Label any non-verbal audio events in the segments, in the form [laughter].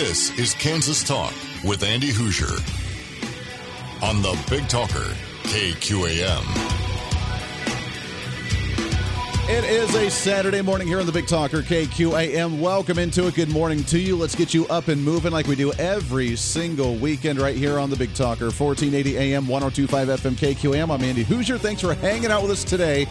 This is Kansas Talk with Andy Hoosier on the Big Talker, KQAM. It is a Saturday morning here on the Big Talker KQAM. Welcome into it. Good morning to you. Let's get you up and moving like we do every single weekend right here on the Big Talker, 1480 AM, 1025 FM KQAM. I'm Andy Hoosier. Thanks for hanging out with us today.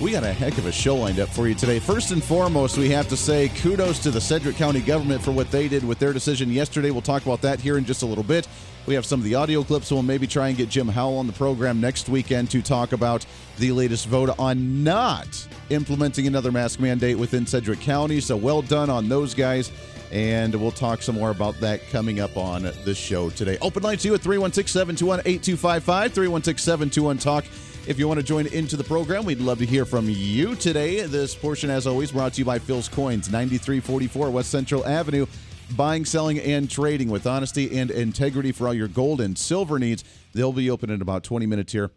We got a heck of a show lined up for you today. First and foremost, we have to say kudos to the Sedgwick County government for what they did with their decision yesterday. We'll talk about that here in just a little bit. We have some of the audio clips, we'll maybe try and get Jim Howell on the program next weekend to talk about the latest vote on not implementing another mask mandate within Sedgwick County. So well done on those guys. And we'll talk some more about that coming up on the show today. Open line to you at 316 721 8255, 316 721 Talk. If you want to join into the program, we'd love to hear from you today. This portion, as always, brought to you by Phil's Coins, 9344 West Central Avenue buying, selling, and trading with honesty and integrity for all your gold and silver needs. They'll be open in about 20 minutes here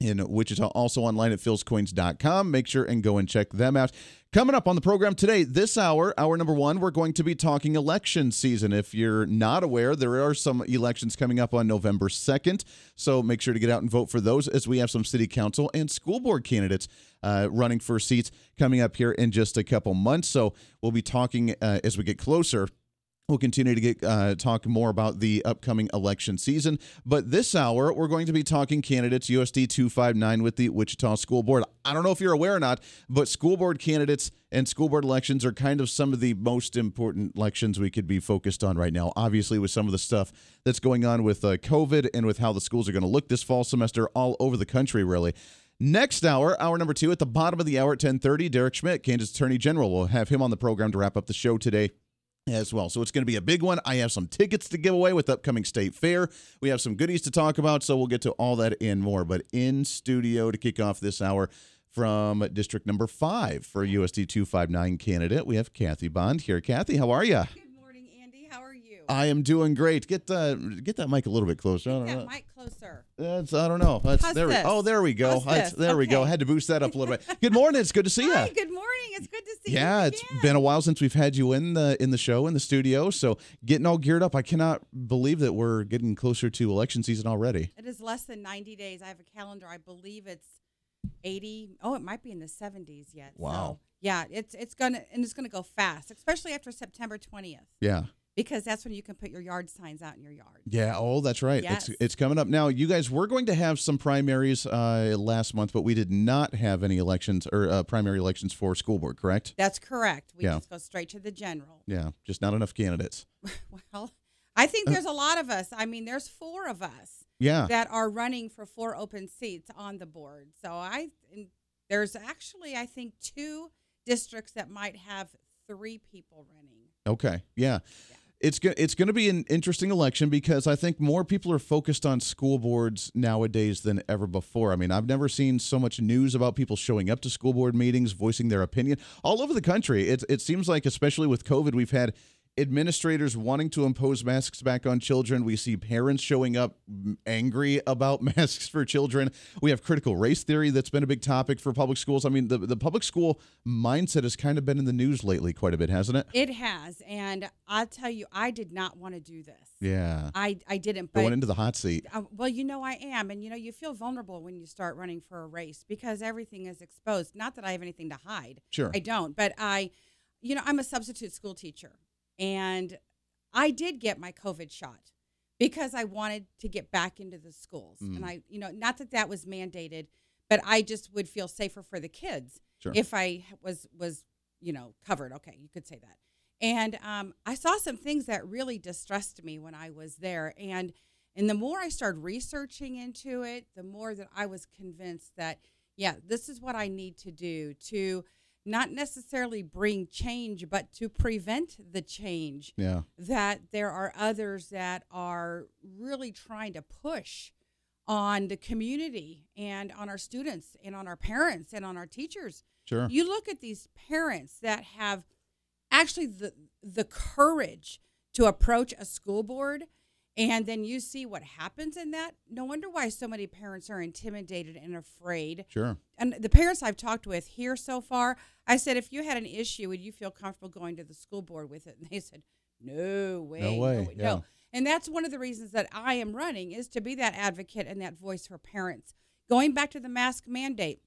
in Wichita, also online at philscoins.com. Make sure and go and check them out. Coming up on the program today, this hour, hour number one, we're going to be talking election season. If you're not aware, there are some elections coming up on November 2nd. So make sure to get out and vote for those as we have some city council and school board candidates uh, running for seats coming up here in just a couple months. So we'll be talking uh, as we get closer We'll continue to get uh, talk more about the upcoming election season, but this hour we're going to be talking candidates USD 259 with the Wichita School Board. I don't know if you're aware or not, but school board candidates and school board elections are kind of some of the most important elections we could be focused on right now. Obviously, with some of the stuff that's going on with uh, COVID and with how the schools are going to look this fall semester all over the country, really. Next hour, hour number two, at the bottom of the hour at 1030, Derek Schmidt, Kansas Attorney General, will have him on the program to wrap up the show today as well. So it's going to be a big one. I have some tickets to give away with upcoming state fair. We have some goodies to talk about, so we'll get to all that and more. But in studio to kick off this hour from district number five for USD 259 candidate, we have Kathy Bond here. Kathy, how are you? Good morning, Andy. How are you? I am doing great. Get the get that mic a little bit closer. I don't that know. mic closer. That's I don't know. That's How's there. We, this? oh, there we go. How's That's- this? there we go. Okay. Had to boost that up a little bit. Good morning. It's good to see you. Hi, good morning. It's good to see you. Yeah, it's been a while since we've had you in the in the show in the studio. So getting all geared up. I cannot believe that we're getting closer to election season already. It is less than 90 days. I have a calendar. I believe it's 80. Oh, it might be in the 70s yet. Wow. So, yeah, it's it's gonna and it's gonna go fast, especially after September 20th, Yeah. Because that's when you can put your yard signs out in your yard. Yeah. Oh, that's right. Yes. It's it's coming up now. You guys were going to have some primaries uh, last month, but we did not have any elections or uh, primary elections for school board. Correct? That's correct. We Yeah. just go straight to the general. Yeah. Just not enough candidates. [laughs] Well, I think there's a lot of us. I mean, there's four of us. Yeah. that are running for four open seats on the board. So I and there's actually I think two districts that might have three people running. Okay. Yeah. It's go- it's going to be an interesting election because I think more people are focused on school boards nowadays than ever before. I mean, I've never seen so much news about people showing up to school board meetings, voicing their opinion all over the country. It it seems like especially with COVID, we've had administrators wanting to impose masks back on children. We see parents showing up angry about [laughs] masks for children. We have critical race theory that's been a big topic for public schools. I mean, the the public school mindset has kind of been in the news lately quite a bit, hasn't it? It has, and I'll tell you, I did not want to do this. Yeah. I I didn't. But Going into the hot seat. uh, well, you know I am, and you know you feel vulnerable when you start running for a race because everything is exposed. Not that I have anything to hide. Sure. I don't, but I, you know, I'm a substitute school teacher, and I did get my COVID shot because I wanted to get back into the schools, Mm. and I, you know, not that that was mandated, but I just would feel safer for the kids Sure. if I was was you know covered. Okay, you could say that. And um, I saw some things that really distressed me when I was there, and and the more I started researching into it, the more that I was convinced that yeah, this is what I need to do to not necessarily bring change, but to prevent the change Yeah. that there are others that are really trying to push on the community and on our students and on our parents and on our teachers. Sure. You look at these parents that have actually the the courage to approach a school board and then you see what happens in that. No wonder why so many parents are intimidated and afraid Sure. and the parents I've talked with here so far, I said, if you had an issue, would you feel comfortable going to the school board with it? And they said, No way. No way, yeah. No. And that's one of the reasons that I am running is to be that advocate and that voice for parents. Going back to the mask mandate,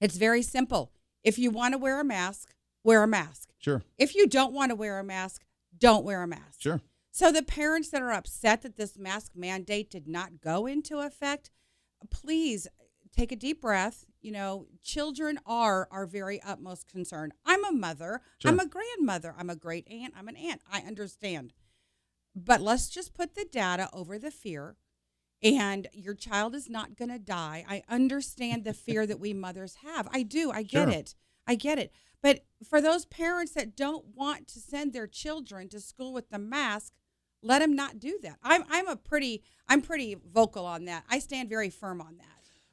it's very simple. If you want to wear a mask, wear a mask. Sure. If you don't want to wear a mask, don't wear a mask. Sure. So the parents that are upset that this mask mandate did not go into effect, please take a deep breath. You know, children are our very utmost concern. I'm a mother. Sure. I'm a grandmother. I'm a great aunt. I'm an aunt. I understand. But let's just put the data over the fear. And your child is not going to die. I understand the fear that we mothers have. I do. I get Sure. it. I get it. But for those parents that don't want to send their children to school with the mask, let them not do that. I'm I'm a pretty I'm pretty vocal on that. I stand very firm on that.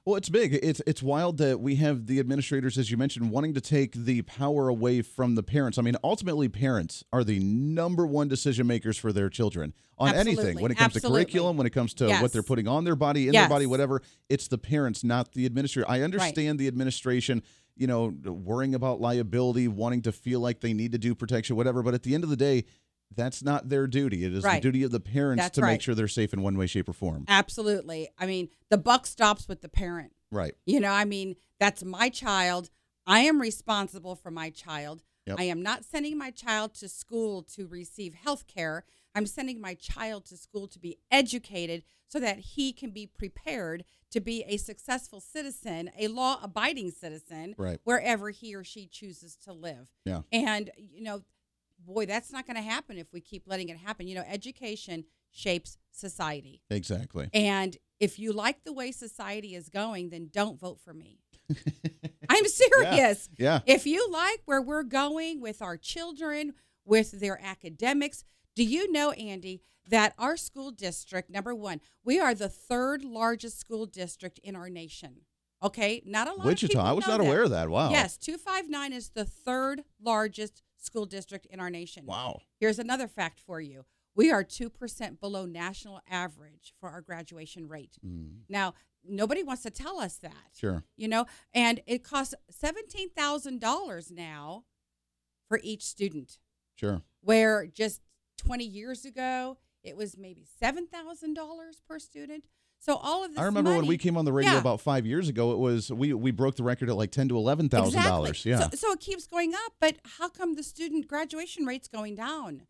Well, it's big. It's it's wild that we have the administrators, as you mentioned, wanting to take the power away from the parents. I mean, ultimately, parents are the number one decision makers for their children on anything. When it comes Absolutely. to curriculum, when it comes to Yes. what they're putting on their body, in Yes. their body, whatever, it's the parents, not the administrator. I understand the administration, you know, worrying about liability, wanting to feel like they need to do protection, whatever. But at the end of the day, that's not their duty. It is Right. the duty of the parents That's to make sure they're safe in one way, shape, or form. Absolutely. I mean, the buck stops with the parent. Right. You know, I mean, that's my child. I am responsible for my child. Yep. I am not sending my child to school to receive health care. I'm sending my child to school to be educated so that he can be prepared to be a successful citizen, a law abiding citizen, Right. wherever he or she chooses to live. Yeah. And, you know, boy, that's not going to happen if we keep letting it happen. You know, education shapes society. Exactly. And if you like the way society is going, then don't vote for me. [laughs] I'm serious. [laughs] Yeah. If you like where we're going with our children, with their academics, do you know, Andy, that our school district, number one, we are the third largest school district in our nation. Okay, not a lot. of Wichita. I was not aware of that. Wow. Yes, two five nine is the third largest school district in our nation. Wow. Here's another fact for you. We are 2% below national average for our graduation rate. Now, nobody wants to tell us that. Mm, Sure. You know, and it costs $17,000 now for each student, Sure. where just 20 years ago, it was maybe $7,000 per student. So all of this I remember when we came on the radio Yeah. about five years ago. It was we we broke the record at like ten to eleven thousand dollars. Yeah. So, so it keeps going up, but how come the student graduation rate's going down?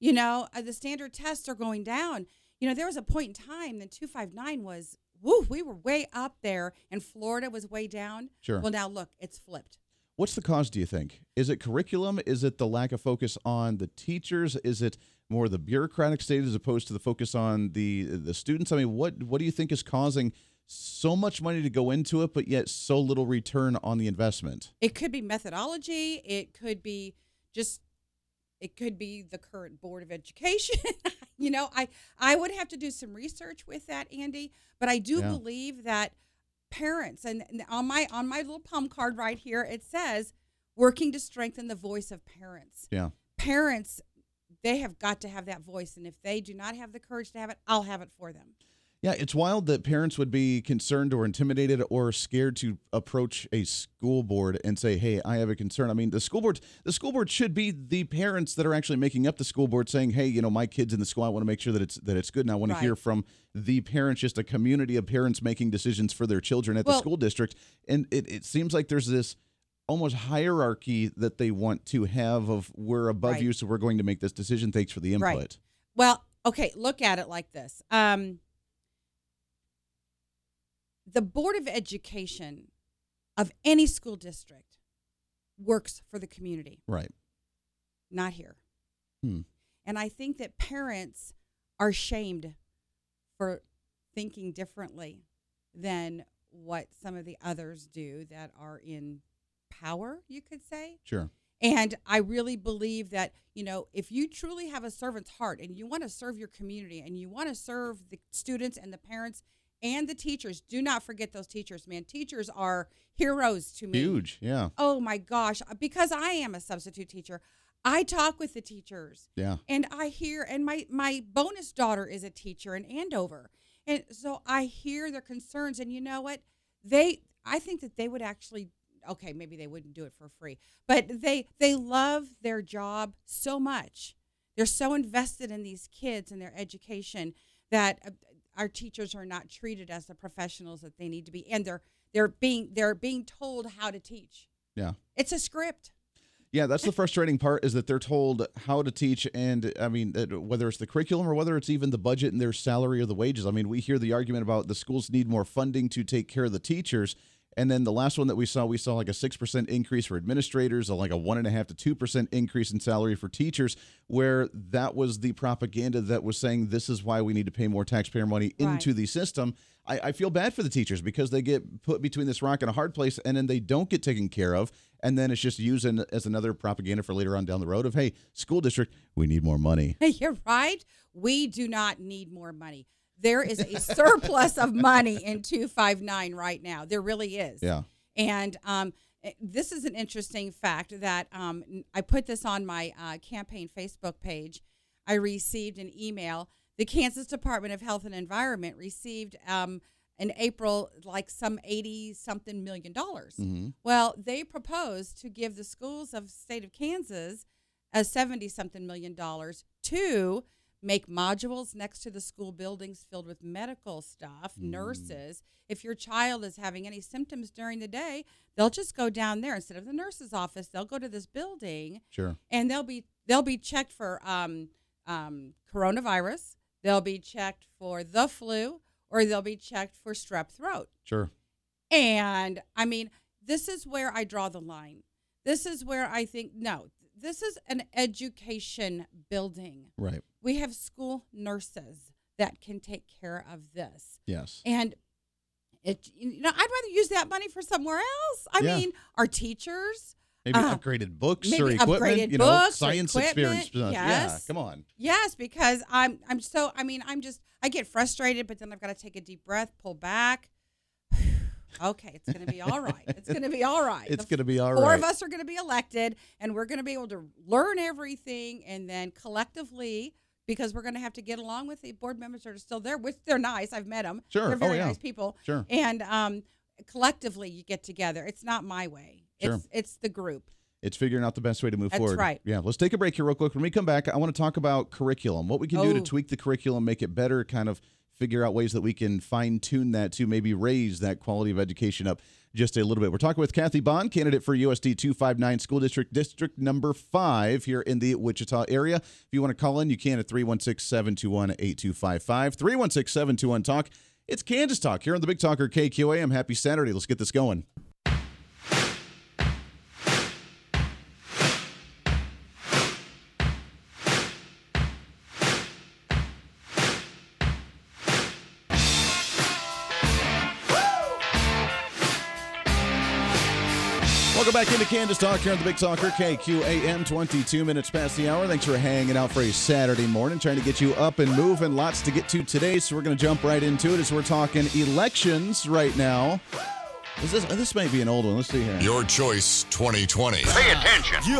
You know, uh, the standard tests are going down. You know, there was a point in time that 259 was, woo, we were way up there and Florida was way down. Sure. Well, now look, it's flipped. What's the cause? Do you think? Is it curriculum? Is it the lack of focus on the teachers? Is it more the bureaucratic state as opposed to the focus on the the students? I mean, what what do you think is causing so much money to go into it, but yet so little return on the investment? It could be methodology. It could be just, it could be the current board of education. [laughs] you know, I I would have to do some research with that, Andy. But I do Yeah. believe that parents and and on my on my little palm card right here it says working to strengthen the voice of parents. Yeah. Parents, they have got to have that voice, and if they do not have the courage to have it, I'll have it for them. Yeah, it's wild that parents would be concerned or intimidated or scared to approach a school board and say, "Hey, I have a concern." I mean, the school board the school board should be the parents that are actually making up the school board saying, "Hey, you know, my kids in the school, I want to make sure that it's that it's good." And I want to hear from the parents, just a community of parents making decisions for their children at the school district. And it, it seems like there's this almost hierarchy that they want to have of we're above Right. you, so we're going to make this decision. Thanks for the input. Right. Well, okay, look at it like this. Um, the Board of Education of any school district works for the community, Right. not here. Hmm. And I think that parents are shamed for thinking differently than what some of the others do that are in power, you could say. Sure. And I really believe that, you know, if you truly have a servant's heart and you want to serve your community and you want to serve the students and the parents and the teachers, do not forget those teachers, man. Teachers are heroes to me. Huge. Yeah. Oh my gosh. Uh, because I am a substitute teacher, I talk with the teachers Yeah. and I hear, and my, my bonus daughter is a teacher in Andover. And so I hear their concerns. And you know what? They, I think that they would actually, okay, maybe they wouldn't do it for free, but they, they love their job so much They're so invested in these kids and their education that uh, our teachers are not treated as the professionals that they need to be, and they're they're being they're being told how to teach. Yeah. It's a script. Yeah, that's the frustrating part is that they're told how to teach, and I mean, that whether it's the curriculum or whether it's even the budget and their salary or the wages. I mean, we hear the argument about the schools need more funding to take care of the teachers, and then the last one that we saw, we saw like a six percent increase for administrators, like a one and a half to two percent increase in salary for teachers, where that was the propaganda that was saying this is why we need to pay more taxpayer money into Right. the system. I, I feel bad for the teachers because they get put between this rock and a hard place, and then they don't get taken care of, and then it's just used in, as another propaganda for later on down the road of hey, school district, we need more money. [laughs] You're right. We do not need more money. There is a surplus of money in 259 right now. There really is. Yeah. And um, eh, this is an interesting fact that um, I put this on my uh, campaign Facebook page. I received an email. The Kansas Department of Health and Environment received um, in April like some 80 something million dollars. Mm-hmm. Well, they proposed to give the schools of state of Kansas a 70 something million dollars to make modules next to the school buildings filled with medical stuff, Mm. nurses. If your child is having any symptoms during the day, they'll just go down there instead of the nurse's office. They'll go to this building Sure. and they'll be they'll be checked for um, um, coronavirus. They'll be checked for the flu, or they'll be checked for strep throat. Sure. And I mean, this is where I draw the line. This is where I think, no, this is an education building. Right. We have school nurses that can take care of this. Yes. And it, you know, I'd rather use that money for somewhere else. I Yeah. mean, our teachers, Maybe Uh, upgraded books maybe or equipment. upgraded you know, books science equipment, experience. Yeah. yes. Come on. Yes, because I'm I'm so I mean I'm just I get frustrated, but then I've got to take a deep breath, pull back. [sighs] okay, it's gonna be [laughs] all right. It's gonna be all right. It's The gonna be all Four right. of us are gonna be elected, and we're gonna be able to learn everything, and then collectively. Because we're going to have to get along with the board members that are still there, which they're nice. I've met them. Sure. They're Oh, very yeah. nice people. Sure. And um, collectively, you get together. It's not my way. Sure. It's it's the group. It's figuring out the best way to move That's forward. right. Yeah. Let's take a break here real quick. When we come back, I want to talk about curriculum, what we can do to Oh. tweak the curriculum, make it better, kind of figure out ways that we can fine tune that to maybe raise that quality of education up just a little bit. We're talking with Kathy Bond, candidate for USD 259 School District, District number five here in the Wichita area. If you want to call in, you can at 316 721 8255. 316 721 Talk. It's Kansas Talk here on the Big Talker KQAM. Happy Saturday. Let's get this going. Back into Kansas Talk here on the Big Talker, KQAM, 22 minutes past the hour. Thanks for hanging out for a Saturday morning, trying to get you up and moving. Lots to get to today, so we're going to jump right into it as we're talking elections right now. Is this this might be an old one? Let's see here. Your choice 2020. Pay attention.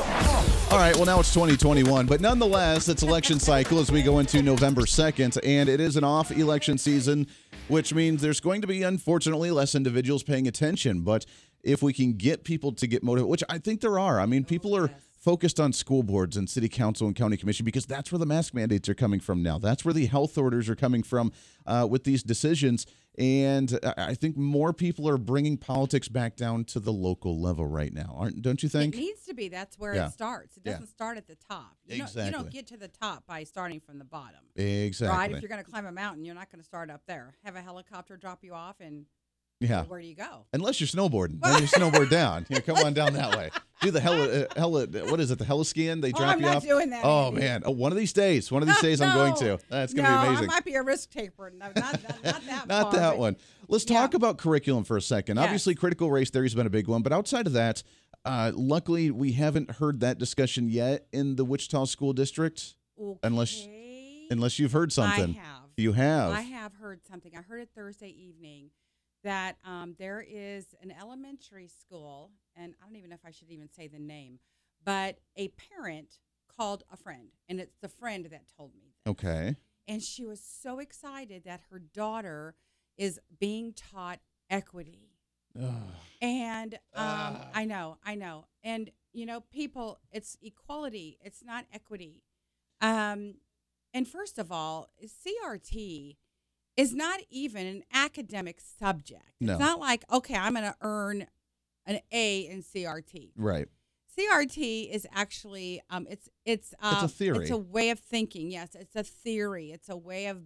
All right, well, now it's 2021, but nonetheless, it's election cycle as we go into November 2nd, and it is an off election season, which means there's going to be, unfortunately, less individuals paying attention. But if we can get people to get motivated, which I think there are, I mean, people are focused on school boards and city council and county commission because that's where the mask mandates are coming from now. That's where the health orders are coming from uh, with these decisions. And I think more people are bringing politics back down to the local level right now, aren't? Don't you think? It needs to be. That's where Yeah. it starts. It doesn't start at the top. You Don't, you don't get to the top by starting from the bottom. Exactly. Right? If you're going to climb a mountain, you're not going to start up there. Have a helicopter drop you off, and yeah. where do you go? Unless you're snowboarding, [laughs] then you snowboard down. Yeah, come on down that way. Do the hella, uh, hella. What is it? The heliskiing? They Oh, drop I'm you not off. doing that, Oh Andy. man, oh, one of these days, one of these days, I'm going [laughs] to. That's gonna no, be amazing. I might be a risk taker. No, not, not, not that [laughs] Not far, that but- one. Let's Yeah. talk about curriculum for a second. Yes. Obviously, critical race theory has been a big one, but outside of that, uh, luckily we haven't heard that discussion yet in the Wichita School District. Unless- Unless you've heard something. I have. You have. I have heard something. I heard it Thursday evening that um, there is an elementary school, and I don't even know if I should even say the name, but a parent called a friend, and it's the friend that told me this. Okay. And she was so excited that her daughter is being taught equity. Ugh. And um, Ah. I know, I know. And, you know, people, it's equality, it's not equity. Um, and first of all, CRT is not even an academic subject. No. It's not like, okay, I'm going to earn an A in CRT. Right. CRT is actually um, it's it's um, theory. It's a way of thinking. Yes, it's a theory. It's a way of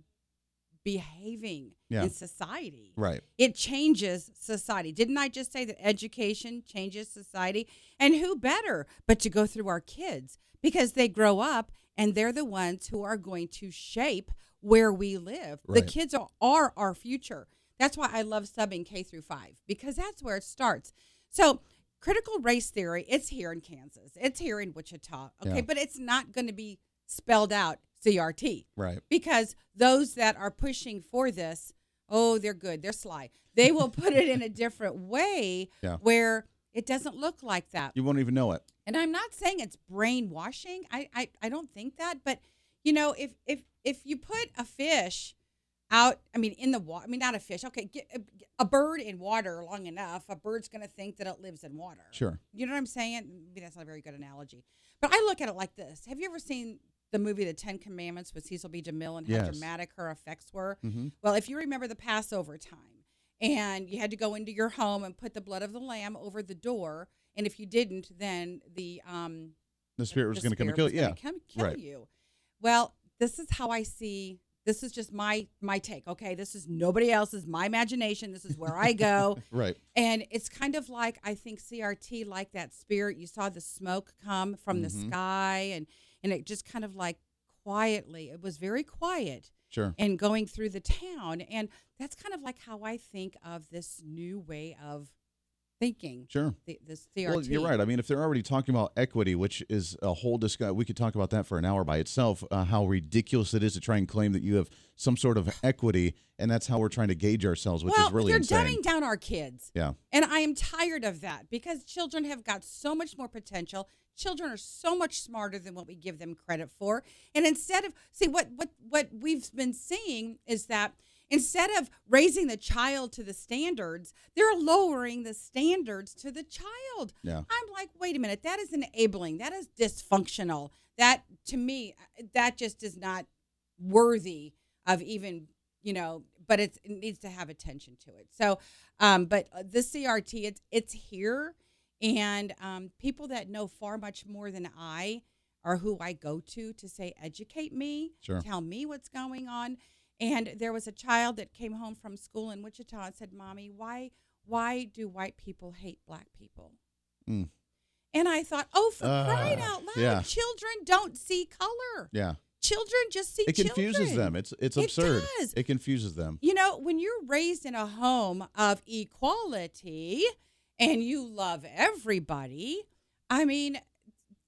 behaving Yeah. in society. Right. It changes society. Didn't I just say that education changes society? And who better but to go through our kids because they grow up and they're the ones who are going to shape where we live. The kids are, are our future. That's why I love subbing K through 5 because that's where it starts. So, critical race theory, it's here in Kansas. It's here in Wichita. Okay, Yeah. but it's not going to be spelled out CRT Right. because those that are pushing for this, oh, they're good, they're sly. They will [laughs] put it in a different way Yeah. where it doesn't look like that. You won't even know it. And I'm not saying it's brainwashing. I, I, I don't think that, but you know, if if if you put a fish out, I mean, in the water, I mean, not a fish. Okay, get a, a bird in water long enough, a bird's going to think that it lives in water. Sure. You know what I'm saying? Maybe that's not a very good analogy. But I look at it like this. Have you ever seen the movie The Ten Commandments with Cecil B. DeMille and how Yes. dramatic her effects were? Mm-hmm. Well, if you remember the Passover time and you had to go into your home and put the blood of the lamb over the door, and if you didn't, then the um The spirit was going to come and kill you. Yeah. come kill Right. you. Well, this is how I see. This is just my my take. Okay, this is nobody else's. My imagination. This is where I go. [laughs] Right. And it's kind of like I think CRT, like that spirit. You saw the smoke come from the Mhm. sky, and and it just kind of like quietly. It was very quiet Sure. and going through the town, and that's kind of like how I think of this new way of thinking. Sure. The, this CRT. Well, you're right. I mean, if they're already talking about equity, which is a whole discussion, we could talk about that for an hour by itself. Uh, how ridiculous it is to try and claim that you have some sort of equity, and that's how we're trying to gauge ourselves, which well, is really they're insane. dumbing down our kids. Yeah. And I am tired of that because children have got so much more potential. Children are so much smarter than what we give them credit for. And instead of see what what what we've been seeing is that instead of raising the child to the standards, they're lowering the standards to the child. Yeah. I'm like, wait a minute, that is enabling. That is dysfunctional. That to me, that just is not worthy of even, you know, but it's, it needs to have attention to it. So, um, but uh, the CRT, it's it's here, and um, people that know far much more than I are who I go to to say, educate me, Sure. tell me what's going on. And there was a child that came home from school in Wichita and said, "Mommy, why why do white people hate black people?" Mm. And I thought, "Oh, for Uh, crying out loud! yeah. Children don't see color. Yeah. Children just see It confuses children. them. It's it's It absurd. does. It confuses them. You know, when you're raised in a home of equality and you love everybody, I mean,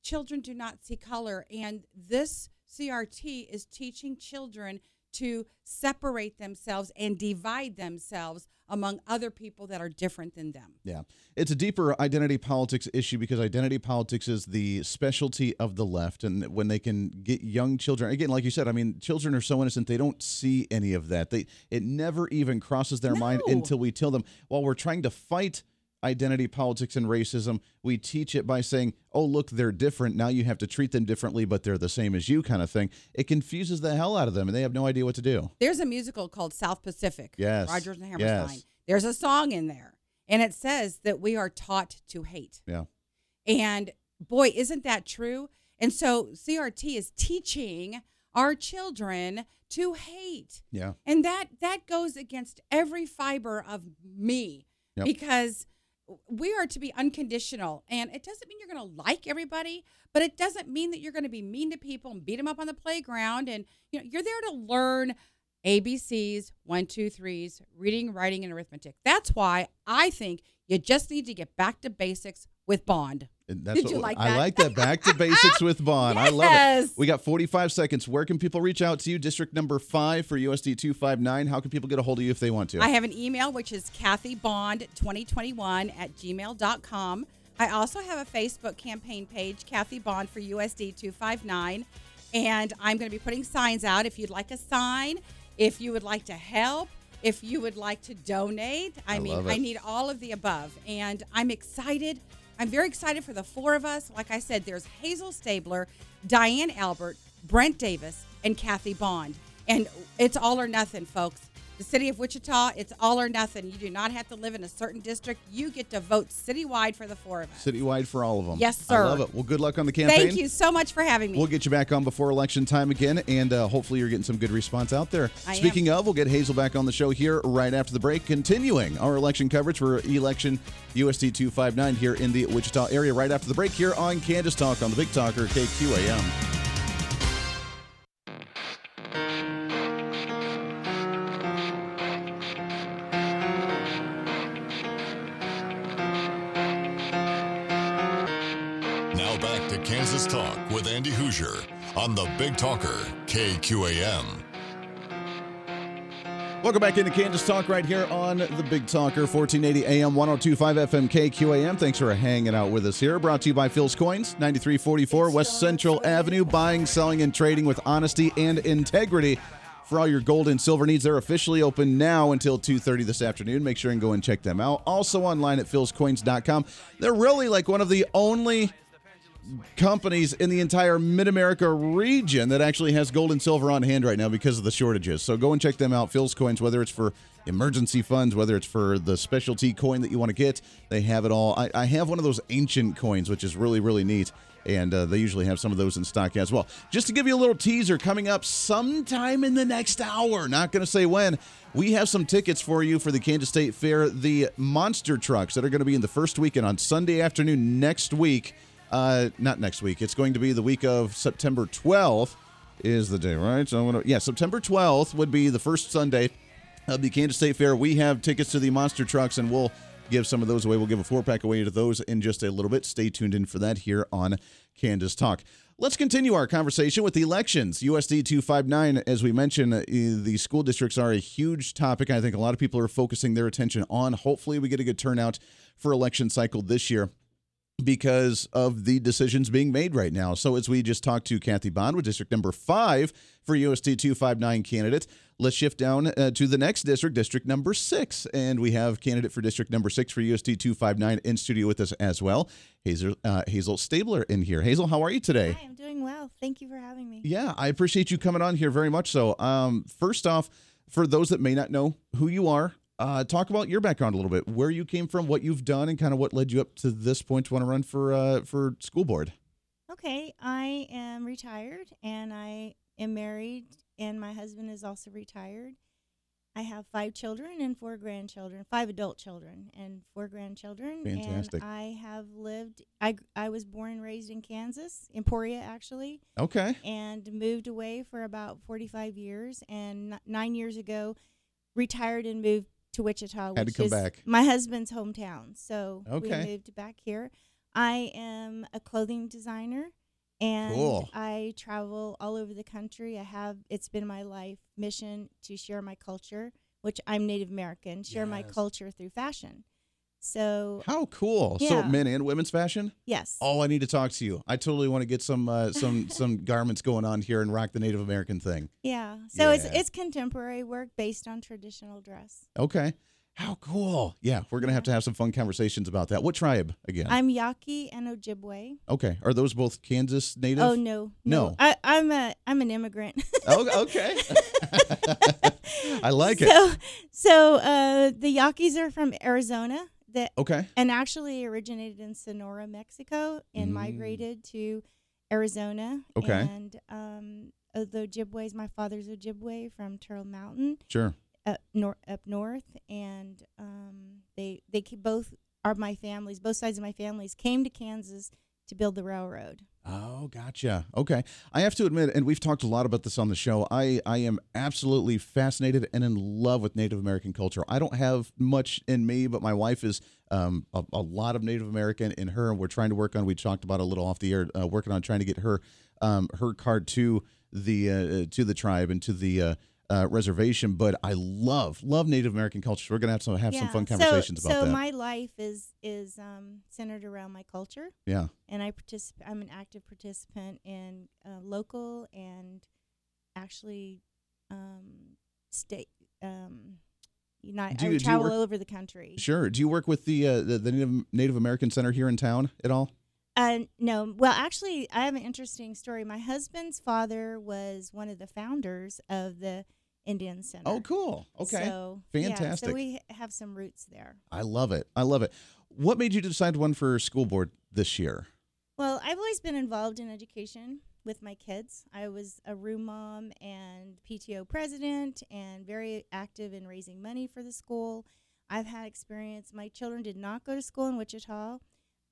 children do not see color. And this CRT is teaching children to separate themselves and divide themselves among other people that are different than them. Yeah. It's a deeper identity politics issue because identity politics is the specialty of the left. And when they can get young children, again, like you said, I mean, children are so innocent, they don't see any of that. They It never even crosses their mind until we tell them, while we're trying to fight identity politics and racism, we teach it by saying, oh, look, they're different. Now you have to treat them differently, but they're the same as you, kind of thing. It confuses the hell out of them and they have no idea what to do. There's a musical called South Pacific. Yes. Rodgers and Hammerstein. Yes. There's a song in there, and it says that we are taught to hate. Yeah. And boy, isn't that true? And so CRT is teaching our children to hate. Yeah. And that that goes against every fiber of me Yep. because we are to be unconditional. And it doesn't mean you're going to like everybody, but it doesn't mean that you're going to be mean to people and beat them up on the playground. And you know, you're there to learn ABCs, one, two, threes, reading, writing, and arithmetic. That's why I think you just need to get back to basics with Bond. And that's Did you like I like that. Back to basics with Bond. I love it. We got 45 seconds. Where can people reach out to you? District number five for USD 259. How can people get a hold of you if they want to? I have an email, which is kathybond2021 at gmail.com. I also have a Facebook campaign page, Kathy Bond for USD 259. And I'm going to be putting signs out. If you'd like a sign, if you would like to help, if you would like to donate, I, I mean. I need all of the above. And I'm excited. I'm very excited for the four of us. Like I said, there's Hazel Stabler, Diane Albert, Brent Davis, and Kathy Bond. And it's all or nothing, folks. The city of Wichita, it's all or nothing. You do not have to live in a certain district. You get to vote citywide for the four of us. Citywide for all of them. Yes, sir. I love it. Well, good luck on the campaign. Thank you so much for having me. We'll get you back on before election time again, and uh, hopefully you're getting some good response out there. I am. Speaking of, we'll get Hazel back on the show here right after the break, continuing our election coverage for election USD 259 here in the Wichita area right after the break here on Kansas Talk on the Big Talker KQAM. Now back to Kansas Talk with Andy Hoosier on the Big Talker KQAM. Welcome back into Kansas Talk right here on the Big Talker, 1480 AM, 1025 FM KQAM. Thanks for hanging out with us here. Brought to you by Phil's Coins, 9344 West Central Avenue. Buying, selling, and trading with honesty and integrity. For all your gold and silver needs, they're officially open now until 2.30 this afternoon. Make sure and go and check them out. Also online at philscoins.com. They're really like one of the only companies in the entire Mid America region that actually has gold and silver on hand right now because of the shortages. So go and check them out. Phil's Coins, whether it's for emergency funds, whether it's for the specialty coin that you want to get, they have it all. I, I have one of those ancient coins, which is really, really neat. And uh, they usually have some of those in stock as well. Just to give you a little teaser, coming up sometime in the next hour, not going to say when, we have some tickets for you for the Kansas State Fair, the monster trucks that are going to be in the first weekend on Sunday afternoon next week. Uh, not next week. It's going to be the week of September 12th is the day, right? So I'm gonna, yeah, September 12th would be the first Sunday of the Kansas State Fair. We have tickets to the monster trucks, and we'll give some of those away. We'll give a four pack away to those in just a little bit. Stay tuned in for that here on Kansas Talk. Let's continue our conversation with the elections. USD 259, as we mentioned, uh, the school districts are a huge topic. I think a lot of people are focusing their attention on. Hopefully, we get a good turnout for election cycle this year because of the decisions being made right now. So, as we just talked to Kathy Bond with district number five for USD 259 candidate, let's shift down uh, to the next district, district number six. And we have candidate for district number six for USD 259 in studio with us as well, Hazel, uh, Hazel Stabler in here. Hazel, how are you today? Hi, I'm doing well. Thank you for having me. Yeah, I appreciate you coming on here very much so. Um, first off, for those that may not know who you are, uh, talk about your background a little bit, where you came from, what you've done, and kind of what led you up to this point to want to run for uh, for school board. Okay, I am retired and I am married, and my husband is also retired. I have five children and four grandchildren, five adult children and four grandchildren. Fantastic. And I have lived. I I was born and raised in Kansas, Emporia actually, Okay. and moved away for about 45 years. And n- nine years ago, retired and moved to Wichita, Had to come is back. my husband's hometown. So Okay. we moved back here. I am a clothing designer and Cool. I travel all over the country. I have it's been my life mission to share my culture, which I'm Native American, share my Yes. culture through fashion. So How cool! So men and women's fashion. yes. Oh, I need to talk to you. I totally want to get some uh, some [laughs] some garments going on here and rock the Native American thing. Yeah. So it's Yeah. it's contemporary work based on traditional dress. Okay. How cool! Yeah, we're gonna have to have some fun conversations about that. What tribe again? I'm Yaqui and Ojibwe. okay. Are those both Kansas native? Oh no, No. I, I'm a I'm an immigrant. [laughs] Oh, okay. [laughs] I like it. so, So uh, the Yaquis are from Arizona. That Okay. and actually originated in Sonora, Mexico, and Mm. migrated to Arizona. Okay. And um, uh, the Ojibways, my father's Ojibwe from Turtle Mountain, Sure. up nor- up north, and um, they they both are my families. Both sides of my families came to Kansas to build the railroad. Oh, gotcha. Okay. I have to admit, and we've talked a lot about this on the show, I, I am absolutely fascinated and in love with Native American culture. I don't have much in me, but my wife is um, a, a lot of Native American in her, and we're trying to work on, we talked about a little off the air, uh, working on trying to get her um, her card to the uh, to the tribe and to the uh, uh, reservation. But I love, love Native American culture. So we're to have some, have some fun conversations so, about that. So my life is is um, centered around my culture. yeah. and I participate. I'm an active participant in uh, local and actually um, state. Um, United, Do I you- you travel work- all over the country. Sure. Do you work with the uh, the, the Native, Native American Center here in town at all? Uh, no, well, actually, I have an interesting story. My husband's father was one of the founders of the Indian Center. Oh, cool. Okay. So, Yeah, Fantastic. so we have some roots there. I love it. I love it. What made you decide one for school board this year? Well, I've always been involved in education with my kids. I was a room mom and PTO president and very active in raising money for the school. I've had experience. My children did not go to school in Wichita.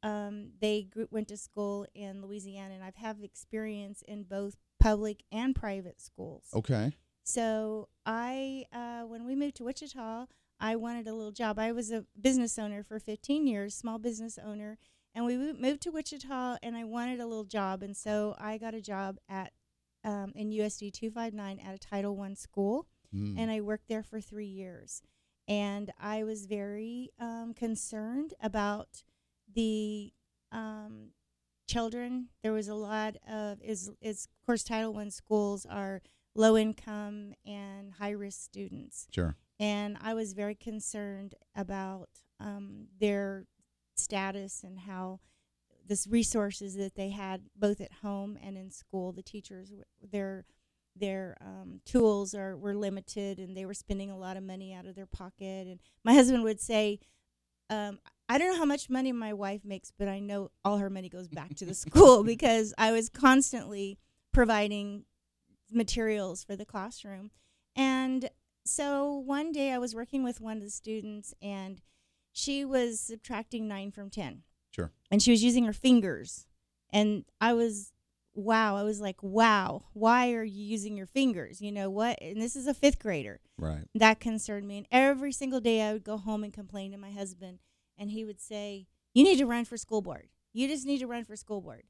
Um, they grew, went to school in Louisiana, and I've had experience in both public and private schools. Okay. So I, uh, when we moved to Wichita, I wanted a little job. I was a business owner for 15 years, small business owner, and we moved to Wichita, and I wanted a little job, and so I got a job at um, in USD 259 at a Title One school, Mm. and I worked there for three years, and I was very um, concerned about the um, children. There was a lot of is is of course Title One schools are low income and high risk students, Sure. and I was very concerned about um, their status and how the resources that they had both at home and in school. The teachers, their their um, tools are were limited, and they were spending a lot of money out of their pocket. And my husband would say. Um, I don't know how much money my wife makes, but I know all her money goes back to the school [laughs] because I was constantly providing materials for the classroom. And so one day I was working with one of the students and she was subtracting 9 from 10. Sure. And she was using her fingers. And I was wow, I was like, "Wow, why are you using your fingers?" You know what? And this is a 5th grader Right. that concerned me. And every single day I would go home and complain to my husband, and he would say, You need to run for school board. You just need to run for school board.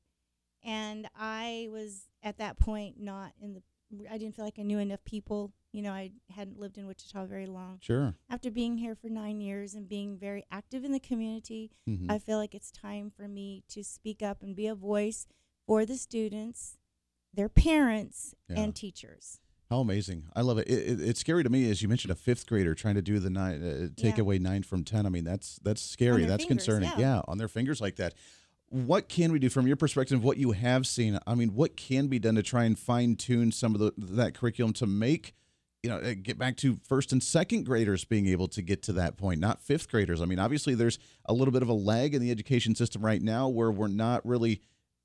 And I was at that point not in the, I didn't feel like I knew enough people. You know, I hadn't lived in Wichita very long. Sure. After being here for nine years and being very active in the community, Mhm. I feel like it's time for me to speak up and be a voice for the students, their parents, Yeah. and teachers. How amazing! I love it. It, it. It's scary to me, as you mentioned, a fifth grader trying to do the nine, uh, take Yeah. away nine from ten. I mean, that's that's scary. That's fingers, concerning. yeah. on their fingers like that. What can we do from your perspective? What you have seen? I mean, what can be done to try and fine tune some of the, that curriculum to make, you know, uh, get back to first and second graders being able to get to that point, not fifth graders. I mean, obviously, there's a little bit of a lag in the education system right now where we're not really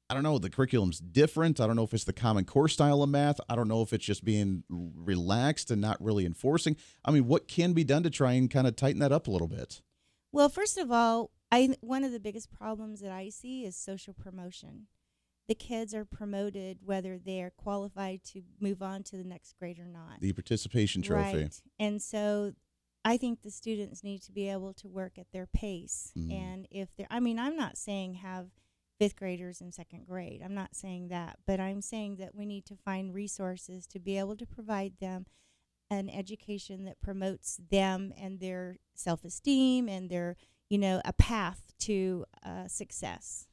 I don't know. The curriculum's different. I don't know if it's the Common Core style of math. I don't know if it's just being relaxed and not really enforcing. I mean, what can be done to try and kind of tighten that up a little bit? Well, first of all, I one of the biggest problems that I see is social promotion. The kids are promoted whether they are qualified to move on to the next grade or not. The participation trophy. Right. And so I think the students need to be able to work at their pace. Mhm. And if they're, I mean, I'm not saying have fifth graders in second grade. I'm not saying that. But I'm saying that we need to find resources to be able to provide them an education that promotes them and their self esteem and their, you know, a path to uh, success.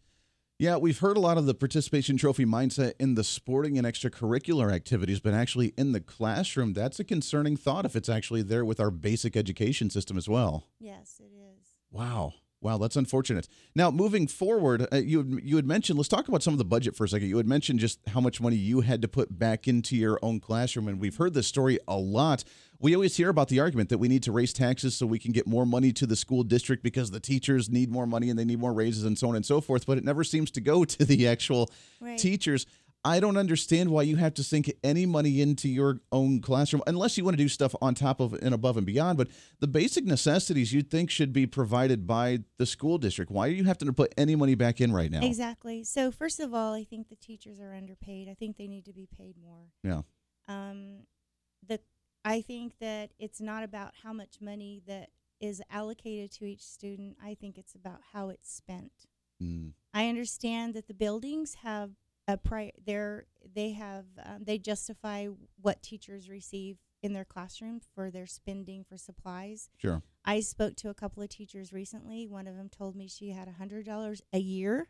Yeah, we've heard a lot of the participation trophy mindset in the sporting and extracurricular activities, but actually in the classroom, that's a concerning thought if it's actually there with our basic education system as well. Yes, it is. Wow. Wow, that's unfortunate. Now, moving forward, uh, you had- you had mentioned. Let's talk about some of the budget for a second. You had mentioned just how much money you had to put back into your own classroom, and we've heard this story a lot. We always hear about the argument that we need to raise taxes so we can get more money to the school district because the teachers need more money and they need more raises and so on and so forth. But it never seems to go [laughs] to the actual Right. teachers. I don't understand why you have to sink any money into your own classroom unless you want to do stuff on top of and above and beyond. But the basic necessities you'd think should be provided by the school district. Why are you having to put any money back in right now? Exactly. So first of all, I think the teachers are underpaid. I think they need to be paid more. Yeah. Um, the I think that it's not about how much money that is allocated to each student. I think it's about how it's spent. Mm, I understand that the buildings have a pri they're they have um, they justify what teachers receive in their classroom for their spending for supplies. sure. I spoke to a couple of teachers recently. One of them told me she had a hundred dollars a year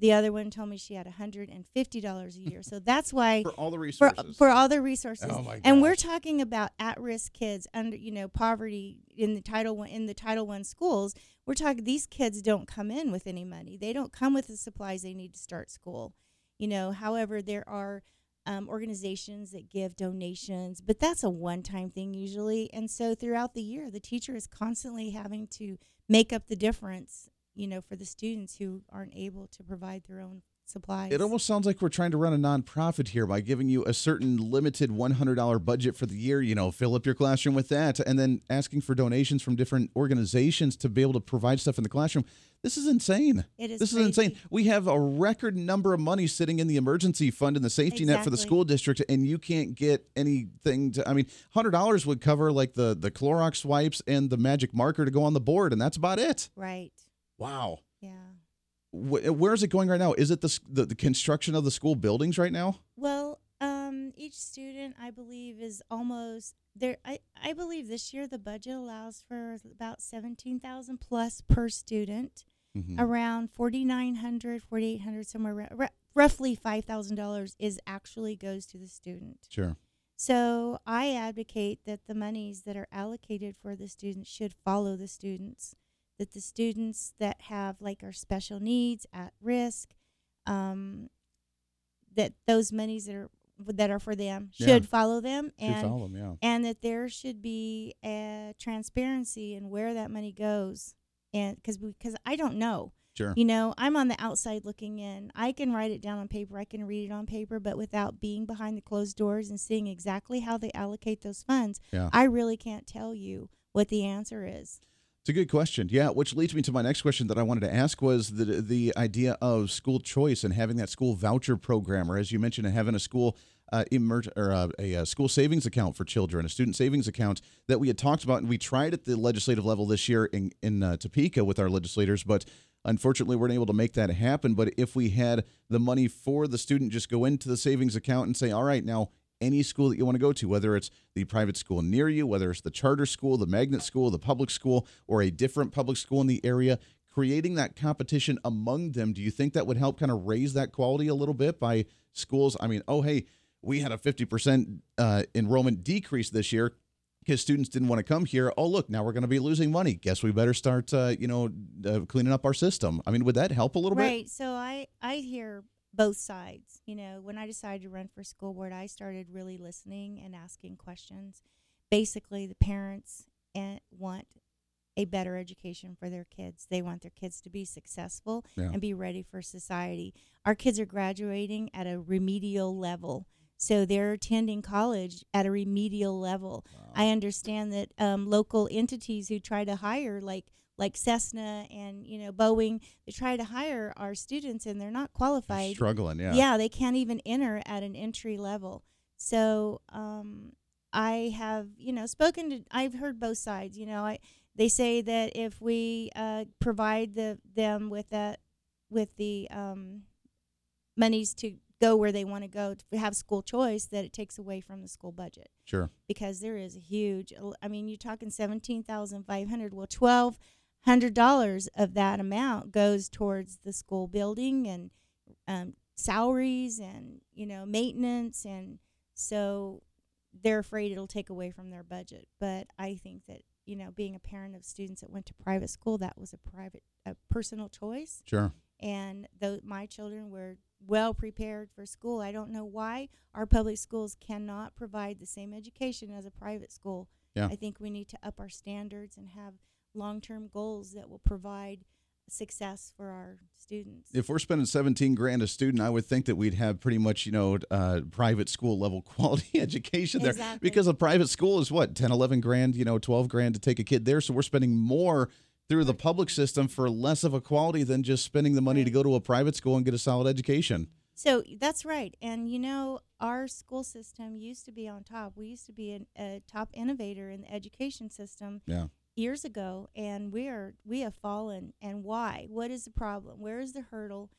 The other one told me she had $150 a year. So [laughs] that's why For all the resources. for all the resources. Oh my and we're talking about at-risk kids under, you know, poverty in the title one in the Title One schools. We're talking these kids don't come in with any money. They don't come with the supplies they need to start school. You know, however, there are um, organizations that give donations, but that's a one-time thing usually. And so throughout the year, the teacher is constantly having to make up the difference. You know, for the students who aren't able to provide their own supplies. It almost sounds like we're trying to run a nonprofit here by giving you a certain limited $100 budget for the year. You know, fill up your classroom with that, and then asking for donations from different organizations to be able to provide stuff in the classroom. This is insane. It is This is insane. We have a record number of money sitting in the emergency fund and the safety net for the school district, and you can't get anything to. I mean, hundred dollars would cover like the the Clorox wipes and the magic marker to go on the board, and that's about it. right. Wow. Yeah. Wh- Where is it going right now? Is it the, the the construction of the school buildings right now? Well, um, each student, I believe, is almost there. I, I believe this year the budget allows for about seventeen thousand plus per student, Mhm. around 4,900, 4,800, somewhere ra- roughly five thousand dollars is actually goes to the student. Sure. So I advocate that the monies that are allocated for the students should follow the students. That the students that have like our special needs at risk, um, that those monies that are that are for them Yeah. should follow them, Should and follow them, yeah. and that there should be a transparency in where that money goes, and because because I don't know. Sure. You know, I'm on the outside looking in. I can write it down on paper, I can read it on paper, but without being behind the closed doors and seeing exactly how they allocate those funds, Yeah. I really can't tell you what the answer is. It's a good question. Yeah, which leads me to my next question that I wanted to ask was the the idea of school choice and having that school voucher program, or as you mentioned, having a school uh, emerg- or uh, a, uh school savings account for children, a student savings account that we had talked about, and we tried at the legislative level this year in in uh, Topeka with our legislators, but unfortunately weren't able to make that happen. But if we had the money for the student, just go into the savings account and say, all right, now any school that you want to go to, whether it's the private school near you, whether it's the charter school, the magnet school, the public school, or a different public school in the area, creating that competition among them, do you think that would help kind of raise that quality a little bit by schools? I mean, oh, hey, we had a 50% uh, enrollment decrease this year because students didn't want to come here. Oh, look, now we're going to be losing money. Guess we better start, uh, you know, uh, cleaning up our system. I mean, would that help a little bit? right. So I I hear both sides. You know, when I decided to run for school board, I started really listening and asking questions. Basically, the parents want a better education for their kids. They want their kids to be successful Yeah. and be ready for society. Our kids are graduating at a remedial level. So they're attending college at a remedial level. I understand that um, local entities who try to hire, like like Cessna and you know Boeing, they try to hire our students and they're not qualified. Struggling, yeah. Yeah, they can't even enter at an entry level. So um, I have, you know, spoken to. I've heard both sides. You know, I they say that if we uh, provide the them with that with the um, monies to go where they want to go to have school choice, that it takes away from the school budget Sure. because there is a huge. I mean, you're talking seventeen thousand five hundred. Well, twelve hundred dollars of that amount goes towards the school building and um, salaries and you know maintenance, and so they're afraid it'll take away from their budget. But I think that you know, being a parent of students that went to private school, that was a private, a personal choice Sure. and though my children were well prepared for school i don't know why our public schools cannot provide the same education as a private school Yeah. i think we need to up our standards and have long-term goals that will provide success for our students If we're spending 17 grand a student, I would think that we'd have pretty much, you know, uh, private school level [laughs] quality education there. Exactly. Because a private school is what, 10, 11 grand, you know, 12 grand to take a kid there. So we're spending more through the public system for less of a quality than just spending the money to go to a private school and get a solid education. So that's right. And you know, our school system used to be on top. We used to be an, a top innovator in the education system Yeah. Years ago, and we are we have fallen. And why? What is the problem? Where is the hurdle?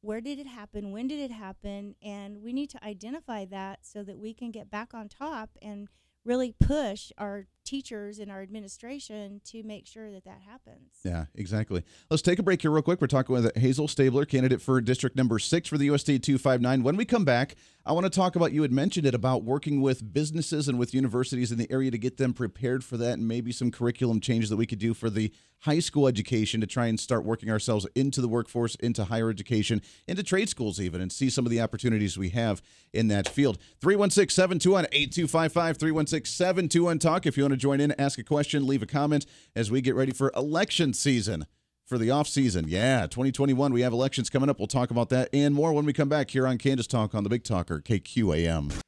Where did it happen? When did it happen? And we need to identify that so that we can get back on top and really push our teachers and our administration to make sure that that happens. Yeah, exactly. Let's take a break here, real quick. We're talking with Hazel Stabler, candidate for district number six for the USD 259. When we come back, I want to talk about you had mentioned it about working with businesses and with universities in the area to get them prepared for that and maybe some curriculum changes that we could do for the high school education to try and start working ourselves into the workforce, into higher education, into trade schools even, and see some of the opportunities we have in that field. 316 721 8255 316 721 Talk. If you want to join in, ask a question, leave a comment as we get ready for election season. For the off season, yeah, 2021, we have elections coming up. We'll talk about that and more when we come back here on Kansas Talk on the Big Talker, KQAM.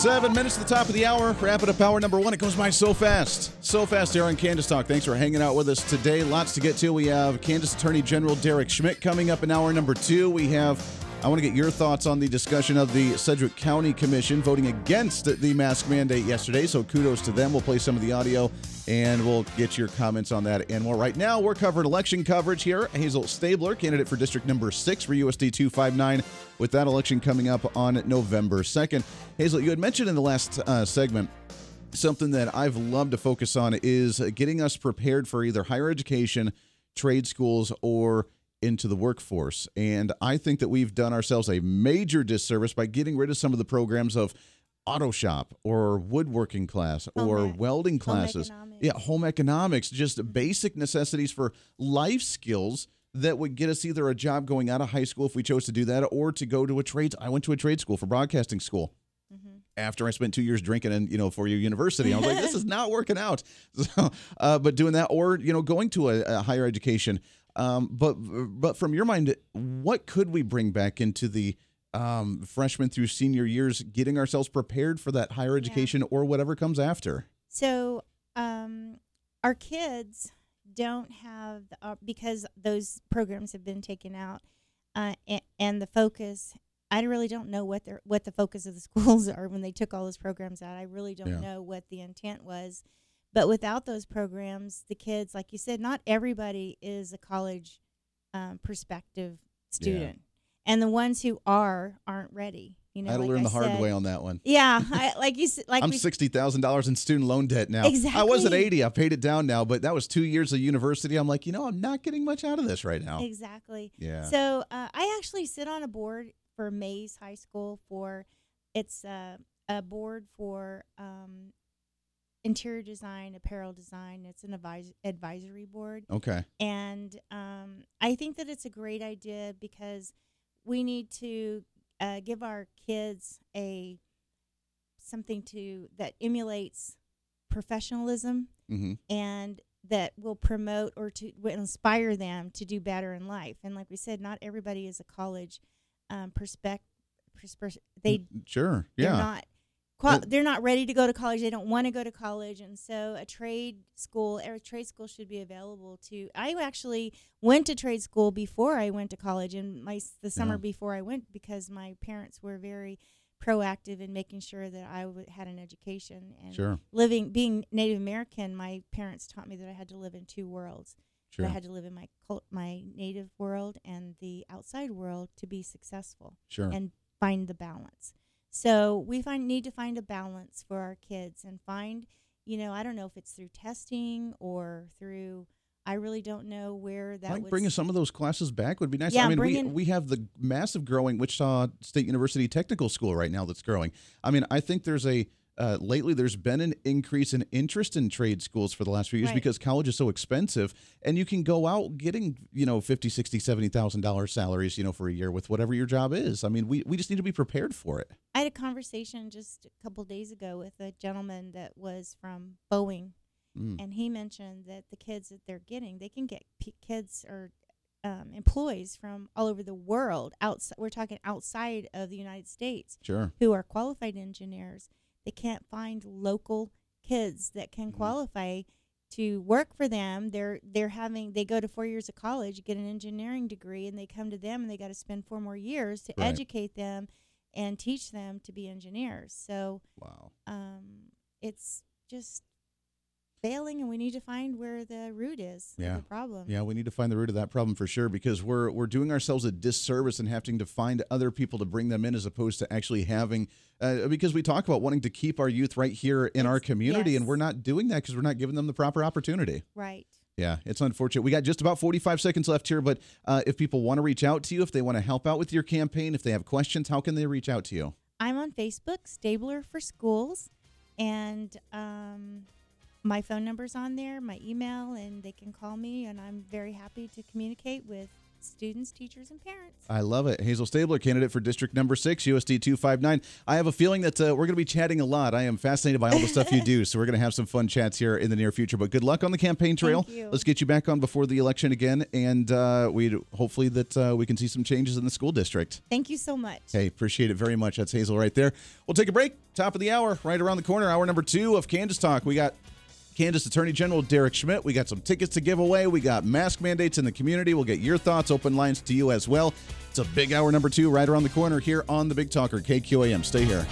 Seven minutes to the top of the hour. Wrapping up hour number one. It goes by so fast. So fast Aaron on Kansas Talk. Thanks for hanging out with us today. Lots to get to. We have Kansas Attorney General Derek Schmidt coming up in hour number two. We have, I want to get your thoughts on the discussion of the Sedgwick County Commission voting against the mask mandate yesterday. So kudos to them. We'll play some of the audio and we'll get your comments on that and more. Right now, we're covering election coverage here. Hazel Stabler, candidate for district number six for USD 259, with that election coming up on November 2nd. Hazel, you had mentioned in the last uh, segment something that I've loved to focus on is getting us prepared for either higher education, trade schools, or into the workforce. And I think that we've done ourselves a major disservice by getting rid of some of the programs of auto shop or woodworking class or ec- welding classes. economics. Yeah, home economics, just basic necessities for life skills that would get us either a job going out of high school if we chose to do that or to go to a trade. I went to a trade school for broadcasting school after I spent two years drinking and you know, for your university. I was like, [laughs] this is not working out. [laughs] So, uh, but doing that or, you know, going to a, a higher education. Um, but, but from your mind, what could we bring back into the um, freshman through senior years, getting ourselves prepared for that higher education or whatever comes after? So, um, our kids don't have the, uh, because those programs have been taken out, uh, and, and the focus. I really don't know what their what the focus of the [laughs] schools are when they took all those programs out. I really don't Yeah. know what the intent was. But without those programs, the kids, like you said, not everybody is a college um, perspective student, and the ones who are aren't ready. You know, I had to like learn I the hard said. way on that one. Yeah, [laughs] I, like you said, like I'm we sixty thousand dollars in student loan debt now. Exactly. I was at eighty. I paid it down now, but that was two years of university. I'm like, you know, I'm not getting much out of this right now. Exactly. Yeah. So uh, I actually sit on a board for Mays High School for it's uh, a board for um, interior design, apparel design. It's an advis- advisory board, Okay. and um, I think that it's a great idea because we need to uh, give our kids a something to that emulates professionalism hmm and that will promote or to will inspire them to do better in life. And like we said, not everybody is a college um, perspective. Perspe- they Sure. Yeah. not qual- they're not ready to go to college. They don't want to go to college, and so a trade school or a trade school should be available to. I actually went to trade school before I went to college, and my the summer Yeah. before I went because my parents were very proactive in making sure that I w- had an education and Sure. living being Native American, my parents taught me that I had to live in two worlds. Sure. I had to live in my cult, my native world and the outside world to be successful Sure. and find the balance. So we find need to find a balance for our kids and find, you know, I don't know if it's through testing or through. I really don't know where that like would bringing some of those classes back would be nice. Yeah, I mean, we, we have the massive growing Wichita State University Technical School right now that's growing. I mean, I think there's a uh, lately there's been an increase in interest in trade schools for the last few years Right. because college is so expensive and you can go out getting you know 50 60 70,000 dollar salaries you know for a year with whatever your job is. I mean, we, we just need to be prepared for it. I had a conversation just a couple days ago with a gentleman that was from Boeing, Mm. and he mentioned that the kids that they're getting, they can get p- kids or um, employees from all over the world. Outside, we're talking outside of the United States, Sure. who are qualified engineers. They can't find local kids that can Mhm. qualify to work for them. They're they're having they go to four years of college, get an engineering degree, and they come to them and they got to spend four more years to Right. educate them and teach them to be engineers. So Wow. um, it's just failing, and we need to find where the root is Yeah. the problem. Yeah, we need to find the root of that problem for sure because we're we're doing ourselves a disservice and having to find other people to bring them in as opposed to actually having uh, because we talk about wanting to keep our youth right here in our community and we're not doing that because we're not giving them the proper opportunity. Right. Yeah, it's unfortunate. We got just about 45 seconds left here, but uh, if people want to reach out to you, if they want to help out with your campaign, if they have questions, how can they reach out to you? I'm on Facebook, Stabler for Schools, and um, my phone number's on there, my email, and they can call me, and I'm very happy to communicate with students, teachers, and parents. I love it. Hazel Stabler, candidate for District Number Six, USD two five nine. I have a feeling that uh, we're going to be chatting a lot. I am fascinated by all the stuff you [laughs] do, so we're going to have some fun chats here in the near future. But good luck on the campaign trail. Thank you. Let's get you back on before the election again, and uh, we hopefully that uh, we can see some changes in the school district. Thank you so much. Hey, appreciate it very much. That's Hazel right there. We'll take a break. Top of the hour, right around the corner. Hour number two of Kansas Talk. We got Kansas Attorney General Derek Schmidt. We got some tickets to give away. We got mask mandates in the community. We'll get your thoughts, open lines to you as well. It's a big hour number two right around the corner here on the Big Talker, KQAM. Stay here.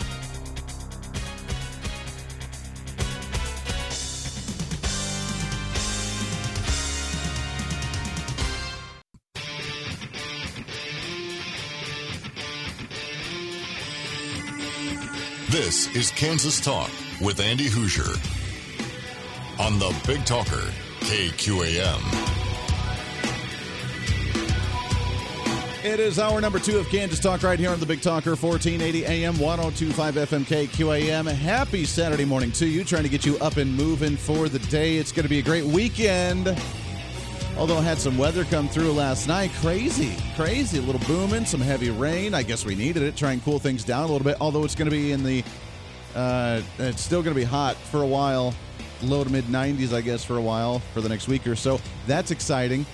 This is Kansas Talk with Andy Hooser on the Big Talker, KQAM. It is hour number two of Kansas Talk right here on the Big Talker, 1480 AM, 1025 FM, KQAM. Happy Saturday morning to you, trying to get you up and moving for the day. It's going to be a great weekend. Although I had some weather come through last night. Crazy, crazy. A little booming, some heavy rain. I guess we needed it. Try and cool things down a little bit. Although it's going to be in the, uh, it's still going to be hot for a while. Low to mid 90s, I guess, for a while for the next week or so. That's exciting.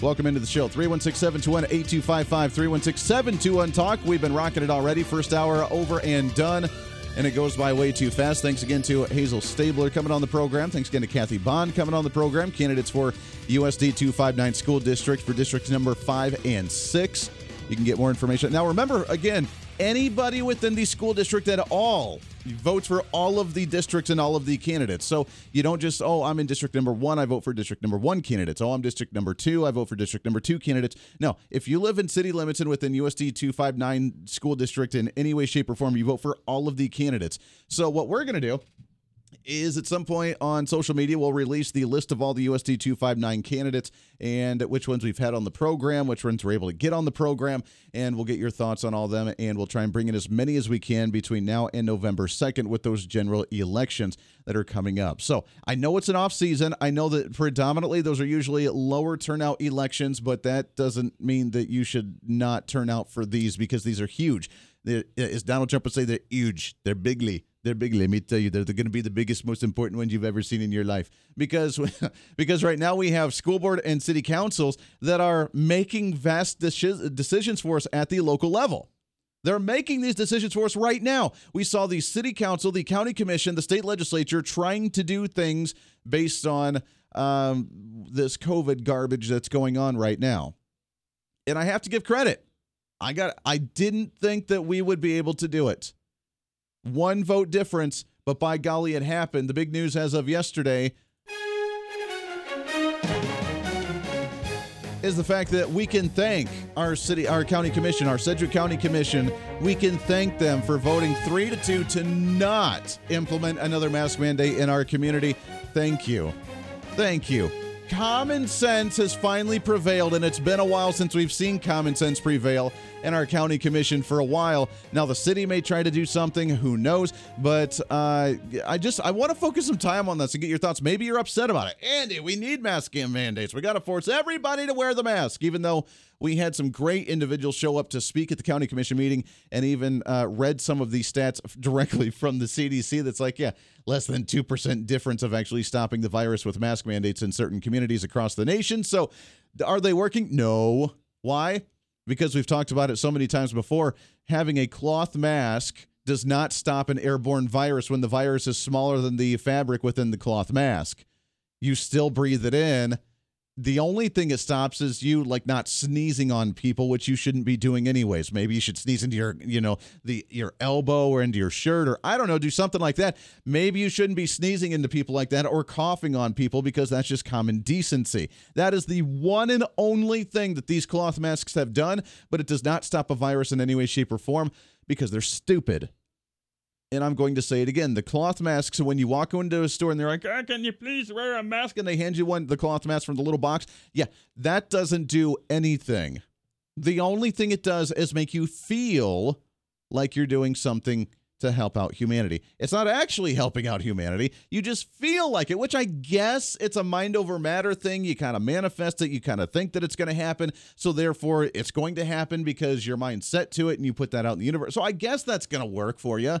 Welcome into the show. 316 721 8255. 316 721 Talk. We've been rocking it already. First hour over and done. And it goes by way too fast. Thanks again to Hazel Stabler coming on the program. Thanks again to Kathy Bond coming on the program. Candidates for USD 259 School District for district number five and six. You can get more information. Now, remember, again, anybody within the school district at all votes for all of the districts and all of the candidates. So you don't just, oh, I'm in district number one, I vote for district number one candidates. Oh, I'm district number two, I vote for district number two candidates. No, if you live in city limits and within USD 259 school district in any way, shape, or form, you vote for all of the candidates. So what we're going to do is at some point on social media we'll release the list of all the USD 259 candidates and which ones we've had on the program, which ones we're able to get on the program, and we'll get your thoughts on all of them and we'll try and bring in as many as we can between now and November 2nd with those general elections that are coming up. So, I know it's an off season. I know that predominantly those are usually lower turnout elections, but that doesn't mean that you should not turn out for these because these are huge. As Donald Trump would say, they're huge. They're bigly. They're big. Let me tell you, they're, they're going to be the biggest, most important ones you've ever seen in your life. Because, [laughs] because right now we have school board and city councils that are making vast deci- decisions for us at the local level. They're making these decisions for us right now. We saw the city council, the county commission, the state legislature trying to do things based on um, this COVID garbage that's going on right now. And I have to give credit. I got. I didn't think that we would be able to do it one vote difference, but by golly, it happened. The big news as of yesterday is the fact that we can thank our city, our county commission, our Sedgwick County Commission. We can thank them for voting three to two to not implement another mask mandate in our community. Thank you. Thank you. Common sense has finally prevailed, and it's been a while since we've seen common sense prevail in our county commission for a while. Now, the city may try to do something, who knows? But uh, I just I want to focus some time on this and get your thoughts. Maybe you're upset about it, Andy. We need mask mandates. We got to force everybody to wear the mask, even though we had some great individuals show up to speak at the county commission meeting and even uh, read some of these stats [laughs] directly from the CDC. That's like, yeah, less than 2% difference of actually stopping the virus with mask mandates in certain communities across the nation. So, are they working? No. Why? Because we've talked about it so many times before. Having a cloth mask does not stop an airborne virus when the virus is smaller than the fabric within the cloth mask. You still breathe it in the only thing it stops is you like not sneezing on people, which you shouldn't be doing anyways. Maybe you should sneeze into your, you know, the your elbow or into your shirt or I don't know, do something like that. Maybe you shouldn't be sneezing into people like that or coughing on people because that's just common decency. That is the one and only thing that these cloth masks have done, but it does not stop a virus in any way, shape, or form because they're stupid and I'm going to say it again. The cloth masks, when you walk into a store and they're like, oh, can you please wear a mask? And they hand you one, the cloth mask from the little box. Yeah, that doesn't do anything. The only thing it does is make you feel like you're doing something to help out humanity. It's not actually helping out humanity. You just feel like it, which I guess it's a mind over matter thing. You kind of manifest it, you kind of think that it's going to happen. So therefore, it's going to happen because your mind's set to it and you put that out in the universe. So I guess that's going to work for you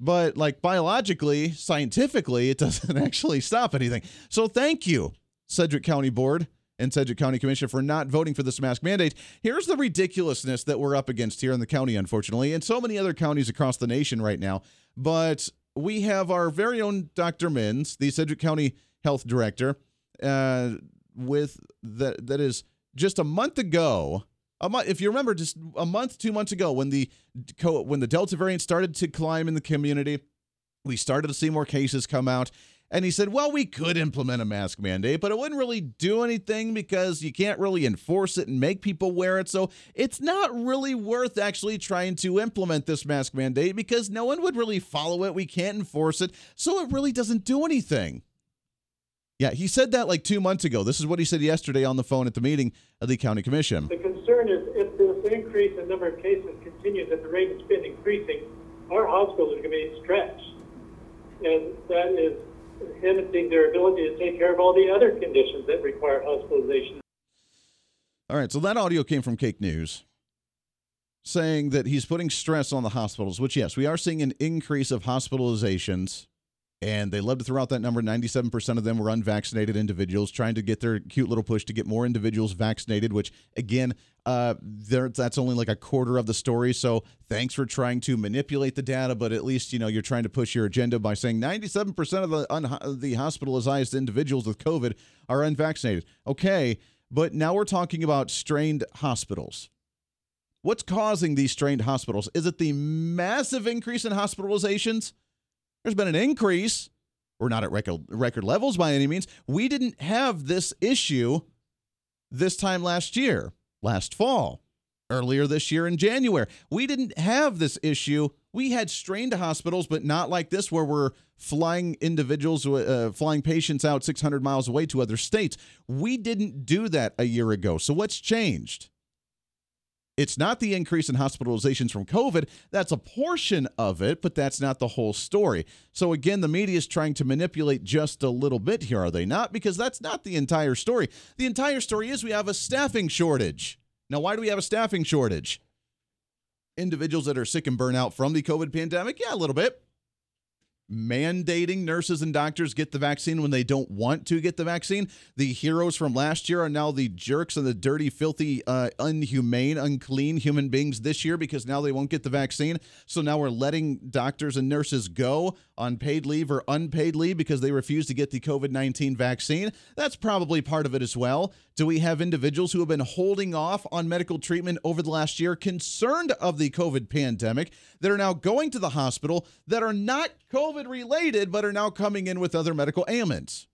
but like biologically, scientifically, it [laughs] doesn't actually stop anything. So thank you, Sedgwick County Board and Sedgwick County Commission for not voting for this mask mandate. Here's the ridiculousness that we're up against here in the county, unfortunately, and so many other counties across the nation right now. But we have our very own Dr. Minns, the Sedgwick County Health Director, uh, with that that is just a month ago a month, if you remember, just a month, two months ago, when the when the Delta variant started to climb in the community, we started to see more cases come out. And he said, well, we could implement a mask mandate, but it wouldn't really do anything because you can't really enforce it and make people wear it. So it's not really worth actually trying to implement this mask mandate because no one would really follow it. We can't enforce it. So it really doesn't do anything. Yeah, he said that like two months ago. This is what he said yesterday on the phone at the meeting of the county commission. The concern is if this increase in number of cases continues at the rate it's been increasing, our hospitals are going to be stretched. And that is inhibiting their ability to take care of all the other conditions that require hospitalization. All right, so that audio came from KAKE News saying that he's putting stress on the hospitals, which, yes, we are seeing an increase of hospitalizations and they love to throw out that number. 97% of them were unvaccinated individuals trying to get their cute little push to get more individuals vaccinated which again uh, that's only like a quarter of the story. So thanks for trying to manipulate the data but at least you know you're trying to push your agenda by saying 97% of the un- the hospitalized individuals with covid are unvaccinated. Okay but now we're talking about strained hospitals. What's causing these strained hospitals? Is it the massive increase in hospitalizations there's been an increase. We're not at record, record levels by any means. We didn't have this issue this time last year, last fall, earlier this year in January. We didn't have this issue. We had strained hospitals, but not like this, where we're flying individuals, uh, flying patients out 600 miles away to other states. We didn't do that a year ago. So what's changed? It's not the increase in hospitalizations from COVID. That's a portion of it, but that's not the whole story. So, again, the media is trying to manipulate just a little bit here, are they not? Because that's not the entire story. The entire story is we have a staffing shortage. Now, why do we have a staffing shortage? Individuals that are sick and burnout from the COVID pandemic? Yeah, a little bit mandating nurses and doctors get the vaccine when they don't want to get the vaccine. The heroes from last year are now the jerks and the dirty, filthy, uh, unhumane, unclean human beings this year because now they won't get the vaccine. So now we're letting doctors and nurses go on paid leave or unpaid leave because they refuse to get the COVID 19 vaccine. That's probably part of it as well. Do we have individuals who have been holding off on medical treatment over the last year, concerned of the COVID pandemic, that are now going to the hospital that are not COVID related, but are now coming in with other medical ailments?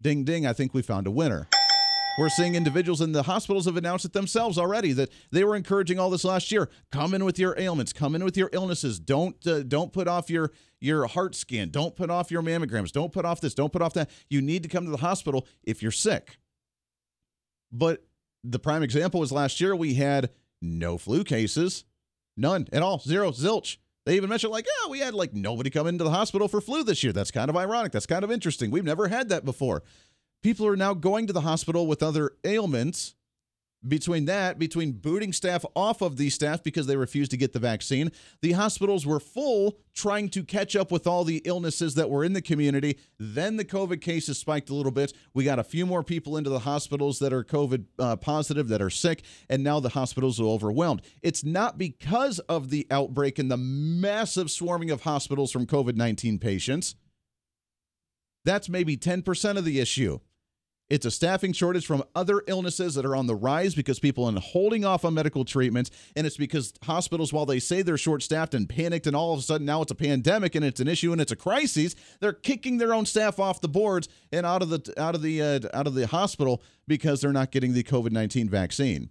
Ding, ding, I think we found a winner. We're seeing individuals in the hospitals have announced it themselves already that they were encouraging all this last year. Come in with your ailments. Come in with your illnesses. Don't uh, don't put off your your heart scan. Don't put off your mammograms. Don't put off this. Don't put off that. You need to come to the hospital if you're sick. But the prime example was last year we had no flu cases, none at all, zero, zilch. They even mentioned like, yeah, we had like nobody come into the hospital for flu this year. That's kind of ironic. That's kind of interesting. We've never had that before. People are now going to the hospital with other ailments between that, between booting staff off of the staff because they refused to get the vaccine, the hospitals were full trying to catch up with all the illnesses that were in the community. Then the COVID cases spiked a little bit. We got a few more people into the hospitals that are COVID uh, positive, that are sick, and now the hospitals are overwhelmed. It's not because of the outbreak and the massive swarming of hospitals from COVID 19 patients. That's maybe 10% of the issue. It's a staffing shortage from other illnesses that are on the rise because people are holding off on medical treatments. And it's because hospitals, while they say they're short staffed and panicked, and all of a sudden now it's a pandemic and it's an issue and it's a crisis, they're kicking their own staff off the boards and out of the out of the uh, out of the hospital because they're not getting the COVID nineteen vaccine.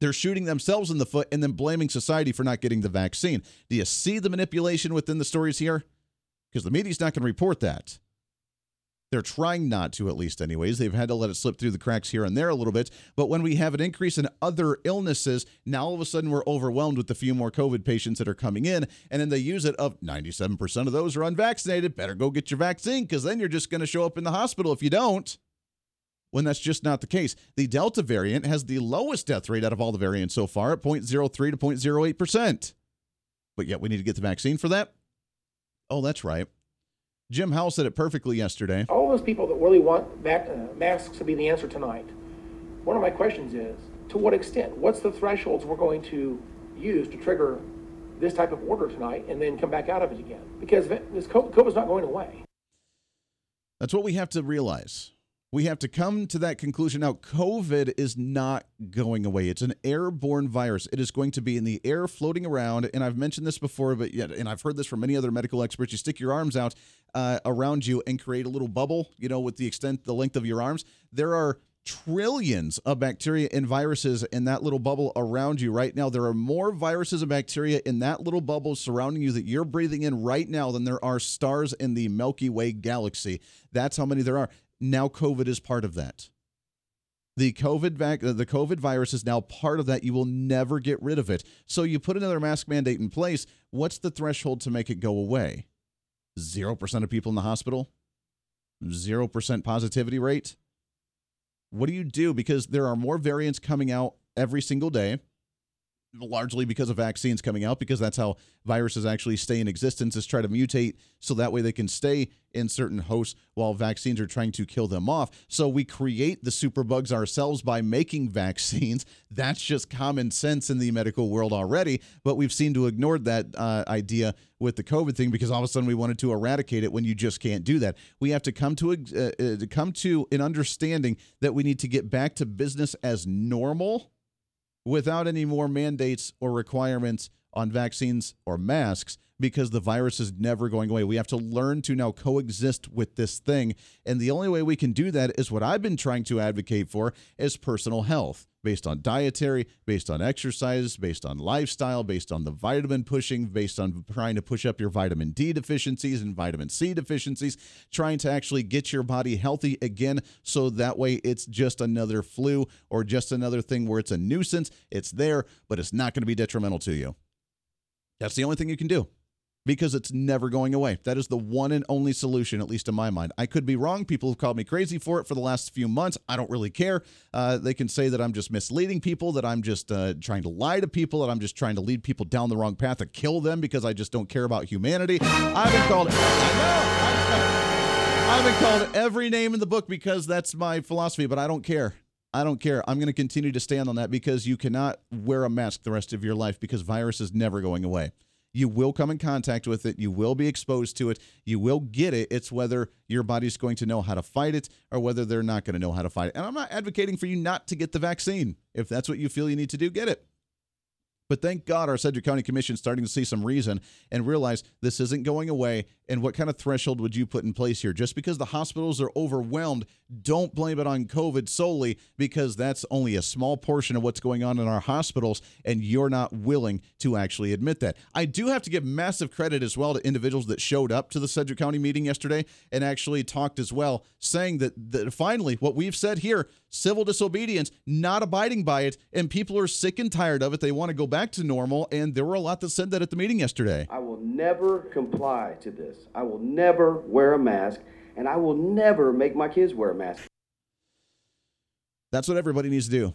They're shooting themselves in the foot and then blaming society for not getting the vaccine. Do you see the manipulation within the stories here? Because the media's not going to report that. They're trying not to, at least, anyways. They've had to let it slip through the cracks here and there a little bit. But when we have an increase in other illnesses, now all of a sudden we're overwhelmed with the few more COVID patients that are coming in. And then they use it of 97% of those are unvaccinated. Better go get your vaccine because then you're just going to show up in the hospital if you don't. When that's just not the case. The Delta variant has the lowest death rate out of all the variants so far at 0.03 to 0.08%. But yet we need to get the vaccine for that? Oh, that's right. Jim Howell said it perfectly yesterday. all those people that really want vac- uh, masks to be the answer tonight, one of my questions is, to what extent? What's the thresholds we're going to use to trigger this type of order tonight and then come back out of it again? Because this COVID is not going away. That's what we have to realize. We have to come to that conclusion. Now, COVID is not going away. It's an airborne virus. It is going to be in the air floating around. And I've mentioned this before, but yet, and I've heard this from many other medical experts. You stick your arms out uh, around you and create a little bubble, you know, with the extent, the length of your arms. There are trillions of bacteria and viruses in that little bubble around you right now. There are more viruses and bacteria in that little bubble surrounding you that you're breathing in right now than there are stars in the Milky Way galaxy. That's how many there are. Now COVID is part of that. The COVID vac- the COVID virus is now part of that. You will never get rid of it. So you put another mask mandate in place. What's the threshold to make it go away? 0% of people in the hospital? 0% positivity rate? What do you do? Because there are more variants coming out every single day, largely because of vaccines coming out, because that's how viruses actually stay in existence, is try to mutate so that way they can stay in certain hosts while vaccines are trying to kill them off. So we create the superbugs ourselves by making [laughs] vaccines. That's just common sense in the medical world already, but we've seemed to ignore that uh, idea with the COVID thing because all of a sudden we wanted to eradicate it when you just can't do that. We have to come to a, uh, uh, come to an understanding that we need to get back to business as normal without any more mandates or requirements on vaccines or masks because the virus is never going away. We have to learn to now coexist with this thing. And the only way we can do that is what I've been trying to advocate for is personal health based on dietary, based on exercise, based on lifestyle, based on the vitamin pushing, based on trying to push up your vitamin D deficiencies and vitamin C deficiencies, trying to actually get your body healthy again so that way it's just another flu or just another thing where it's a nuisance. It's there, but it's not going to be detrimental to you. That's the only thing you can do because it's never going away. That is the one and only solution, at least in my mind. I could be wrong. People have called me crazy for it for the last few months. I don't really care. Uh, they can say that I'm just misleading people, that I'm just uh, trying to lie to people, that I'm just trying to lead people down the wrong path to kill them because I just don't care about humanity. I've been called. I've been called every name in the book because that's my philosophy, but I don't care. I don't care. I'm going to continue to stand on that because you cannot wear a mask the rest of your life because virus is never going away. You will come in contact with it. You will be exposed to it. You will get it. It's whether your body's going to know how to fight it or whether they're not going to know how to fight it. And I'm not advocating for you not to get the vaccine. If that's what you feel you need to do, get it. But thank God our Sedgwick County Commission is starting to see some reason and realize this isn't going away. And what kind of threshold would you put in place here? Just because the hospitals are overwhelmed, don't blame it on COVID solely because that's only a small portion of what's going on in our hospitals, and you're not willing to actually admit that. I do have to give massive credit as well to individuals that showed up to the Sedgwick County meeting yesterday and actually talked as well, saying that, that finally what we've said here civil disobedience, not abiding by it, and people are sick and tired of it. They want to go back to normal, and there were a lot that said that at the meeting yesterday. I will never comply to this. I will never wear a mask, and I will never make my kids wear a mask. That's what everybody needs to do.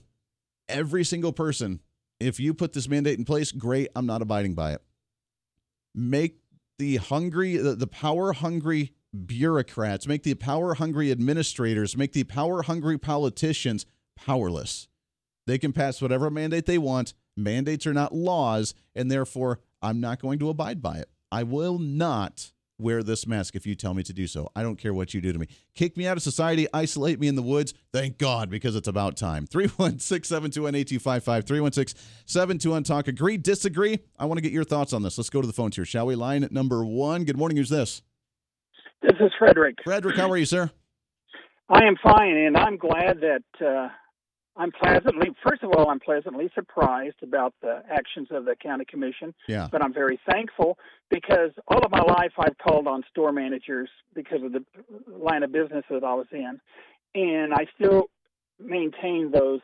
Every single person. If you put this mandate in place, great. I'm not abiding by it. Make the hungry, the, the power hungry bureaucrats, make the power hungry administrators, make the power hungry politicians powerless. They can pass whatever mandate they want. Mandates are not laws, and therefore I'm not going to abide by it. I will not wear this mask if you tell me to do so. I don't care what you do to me. Kick me out of society, isolate me in the woods. Thank God, because it's about time. [laughs] 316 721 8255. 316 721 Talk. Agree, disagree? I want to get your thoughts on this. Let's go to the phones here, shall we? Line number one. Good morning. Who's this? This is Frederick. Frederick, how are you, sir? I am fine, and I'm glad that uh, I'm pleasantly, first of all, I'm pleasantly surprised about the actions of the county commission. Yeah. But I'm very thankful because all of my life I've called on store managers because of the line of business that I was in, and I still maintain those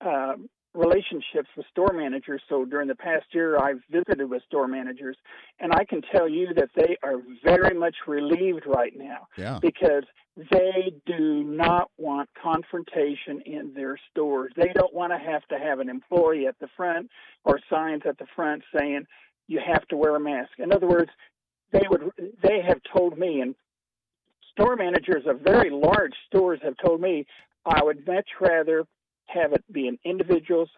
uh, relationships with store managers. So during the past year, I've visited with store managers, and I can tell you that they are very much relieved right now Yeah. because they do not want confrontation in their stores. They don't want to have to have an employee at the front or signs at the front saying you have to wear a mask. In other words, they would they have told me and store managers of very large stores have told me I would much rather have it be an individual's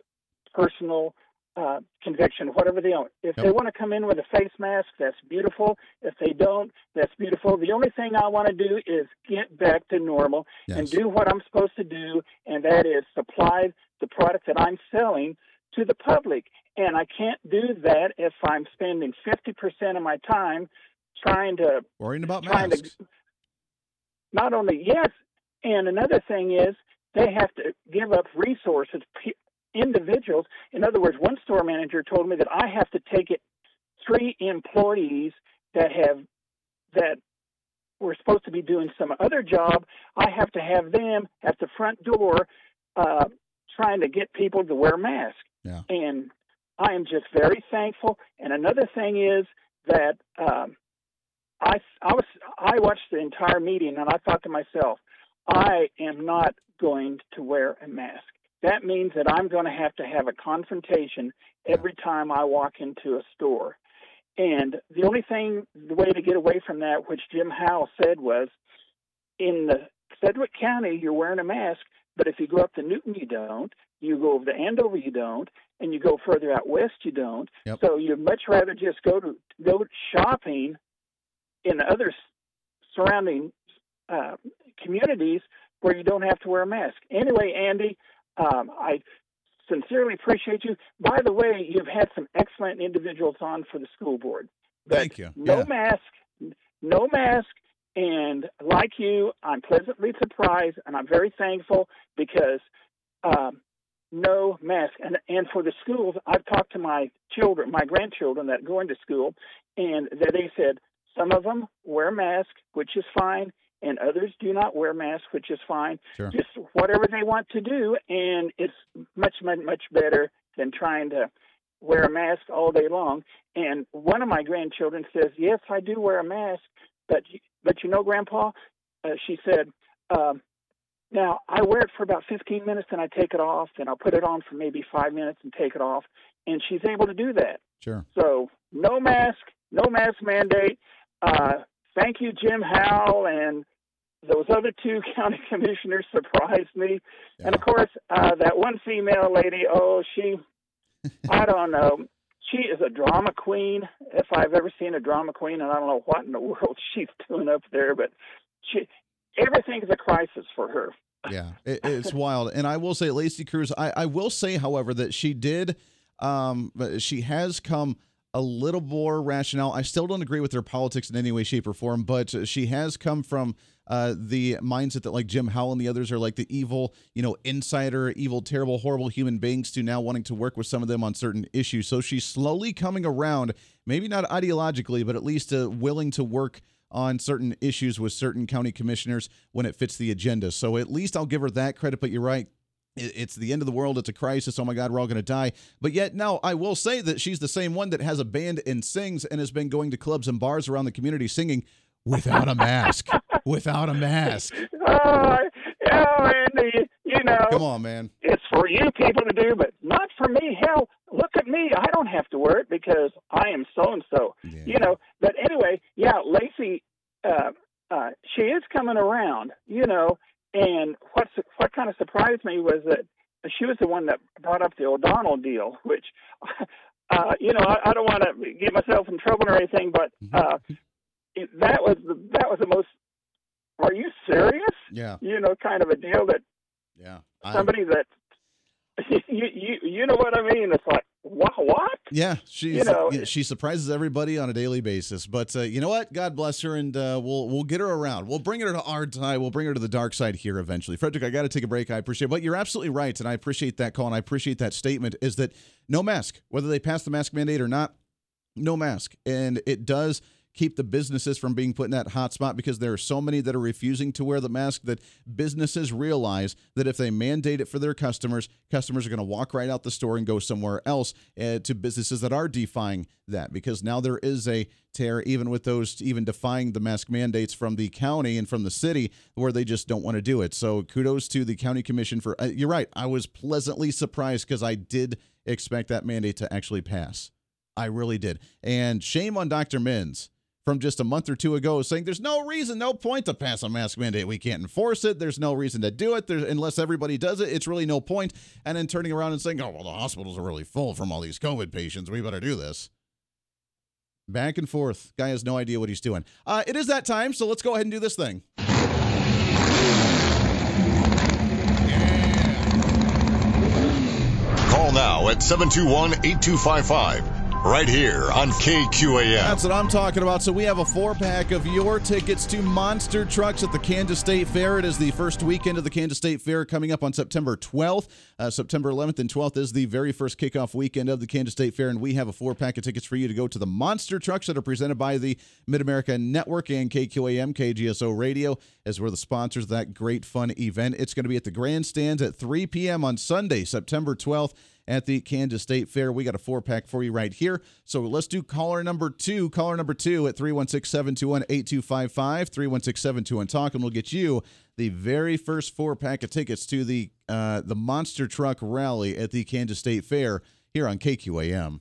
personal uh, conviction, whatever they own. If they want to come in with a face mask, that's beautiful. If they don't, that's beautiful. The only thing I want to do is get back to normal and do what I'm supposed to do, and that is supply the product that I'm selling to the public. And I can't do that if I'm spending 50% of my time trying to Worrying about trying masks. to not only yes, and another thing is they have to give up resources, individuals. In other words, one store manager told me that I have to take it three employees that have that were supposed to be doing some other job. I have to have them at the front door uh, trying to get people to wear masks. Yeah. And I am just very thankful. And another thing is that um, I I was I watched the entire meeting and I thought to myself, I am not going to wear a mask. That means that I'm going to have to have a confrontation every time I walk into a store. And the only thing, the way to get away from that, which Jim Howell said was, in the Sedgwick County, you're wearing a mask, but if you go up to Newton, you don't. You go over to Andover, you don't, and you go further out west, you don't. Yep. So you'd much rather just go to go shopping in other surrounding uh, communities where you don't have to wear a mask. Anyway, Andy, um, I sincerely appreciate you. By the way, you've had some excellent individuals on for the school board. Thank you. No Yeah. mask, no mask. And like you, I'm pleasantly surprised and I'm very thankful because um, no mask. And, and for the schools, I've talked to my children, my grandchildren that go into school, and that they said some of them wear masks, which is fine, and others do not wear masks, which is fine. Sure. Just whatever they want to do, and it's much, much, much better than trying to wear a mask all day long. And one of my grandchildren says, "Yes, I do wear a mask, but you- but you know, Grandpa," uh, she said. Um, now I wear it for about 15 minutes, and I take it off, and I'll put it on for maybe five minutes and take it off. And she's able to do that. Sure. So no mask, no mask mandate. Uh, thank you, Jim Howell, and those other two [laughs] county commissioners surprised me. And of course, uh, that one female lady, oh, she, I [laughs] don't know. She is a drama queen. If I've ever seen a drama queen, and I don't know what in the [laughs] world she's doing up there, but she, everything's a crisis for her. Yeah, it, it's wild. And I will say, Lacey Cruz, I, I will say, however, that she did, um, she has come a little more rationale. I still don't agree with her politics in any way, shape, or form, but she has come from uh, the mindset that like Jim Howell and the others are like the evil, you know, insider, evil, terrible, horrible human beings to now wanting to work with some of them on certain issues. So she's slowly coming around, maybe not ideologically, but at least uh, willing to work on certain issues with certain county commissioners when it fits the agenda. So at least I'll give her that credit. But you're right. It's the end of the world. It's a crisis. Oh my God, we're all going to die. But yet, now I will say that she's the same one that has a band and sings and has been going to clubs and bars around the community singing without a mask. [laughs] [laughs] without a mask. Oh, oh, Andy, you know. Come on, man. it's for you people to do, but not for me. Hell, look at me. I don't have to wear it because I am so and so. You know. But anyway, yeah, Lacey, uh, uh, she is coming around. You know, and what's what kind of surprised me was that she was the one that brought up the O'Donnell deal, which, [laughs] uh, you know, I, I don't want to get myself in trouble or anything, but uh, it, that was the that was the most. Are you serious? Yeah. You know, kind of a deal that Yeah. Somebody that [laughs] you you you know what I mean. It's like what what? Yeah, she's You know- she surprises everybody on a daily basis. But uh, you know what? God bless her, and uh, we'll we'll get her around. We'll bring her to our side. We'll bring her to the dark side here eventually. Frederick, I got to take a break. I appreciate, it. but you're absolutely right, and I appreciate that call, and I appreciate that statement. Is that no mask, whether they pass the mask mandate or not, no mask, and it does keep the businesses from being put in that hot spot because there are so many that are refusing to wear the mask that businesses realize that if they mandate it for their customers, customers are going to walk right out the store and go somewhere else uh, to businesses that are defying that because now there is a tear even with those even defying the mask mandates from the county and from the city where they just don't want to do it. So kudos to the county commission for uh, you're right. I was pleasantly surprised because I did expect that mandate to actually pass. I really did. And shame on Dr. Minns from just a month or two ago saying there's no reason, no point to pass a mask mandate. We can't enforce it. There's no reason to do it. There's, unless everybody does it, it's really no point. And then turning around and saying, oh, well, the hospitals are really full from all these COVID patients. We better do this. Back and forth. Guy has no idea what he's doing. Uh, it is that time, so let's go ahead and do this thing. Call now at 721 8255. Right here on KQAM. That's what I'm talking about. So we have a four pack of your tickets to Monster Trucks at the Kansas State Fair. It is the first weekend of the Kansas State Fair coming up on September 12th. Uh, September 11th and 12th is the very first kickoff weekend of the Kansas State Fair, and we have a four pack of tickets for you to go to the Monster Trucks that are presented by the Mid America Network and KQAM, KGSO Radio, as we're the sponsors of that great fun event. It's going to be at the grandstands at 3 p.m. on Sunday, September 12th at the Kansas State Fair. We got a four pack for you right here. So let's do caller number two. Caller number two at 316 721 8255, 316 721 Talk, and we'll get you the very first four pack of tickets to the, uh, the Monster Truck Rally at the Kansas State Fair here on KQAM.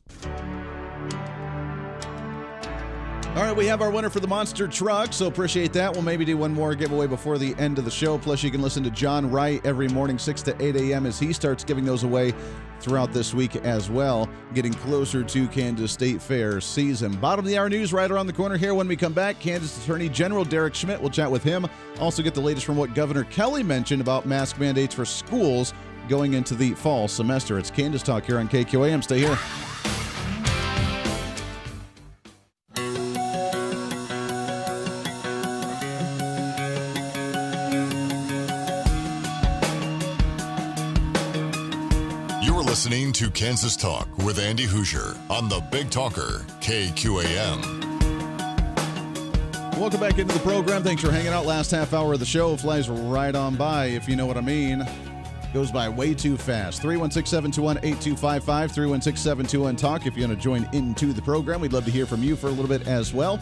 All right, we have our winner for the monster truck, so appreciate that. We'll maybe do one more giveaway before the end of the show. Plus, you can listen to John Wright every morning, 6 to 8 a.m., as he starts giving those away throughout this week as well, getting closer to Kansas State Fair season. Bottom of the hour news right around the corner here. When we come back, Kansas Attorney General Derek Schmidt will chat with him. Also, get the latest from what Governor Kelly mentioned about mask mandates for schools going into the fall semester. It's Kansas Talk here on KQAM. Stay here. Kansas Talk with Andy Hooser on the Big Talker, KQAM. Welcome back into the program. Thanks for hanging out. Last half hour of the show flies right on by, if you know what I mean. Goes by way too fast. 316 721 8255, 316 721 Talk. If you want to join into the program, we'd love to hear from you for a little bit as well.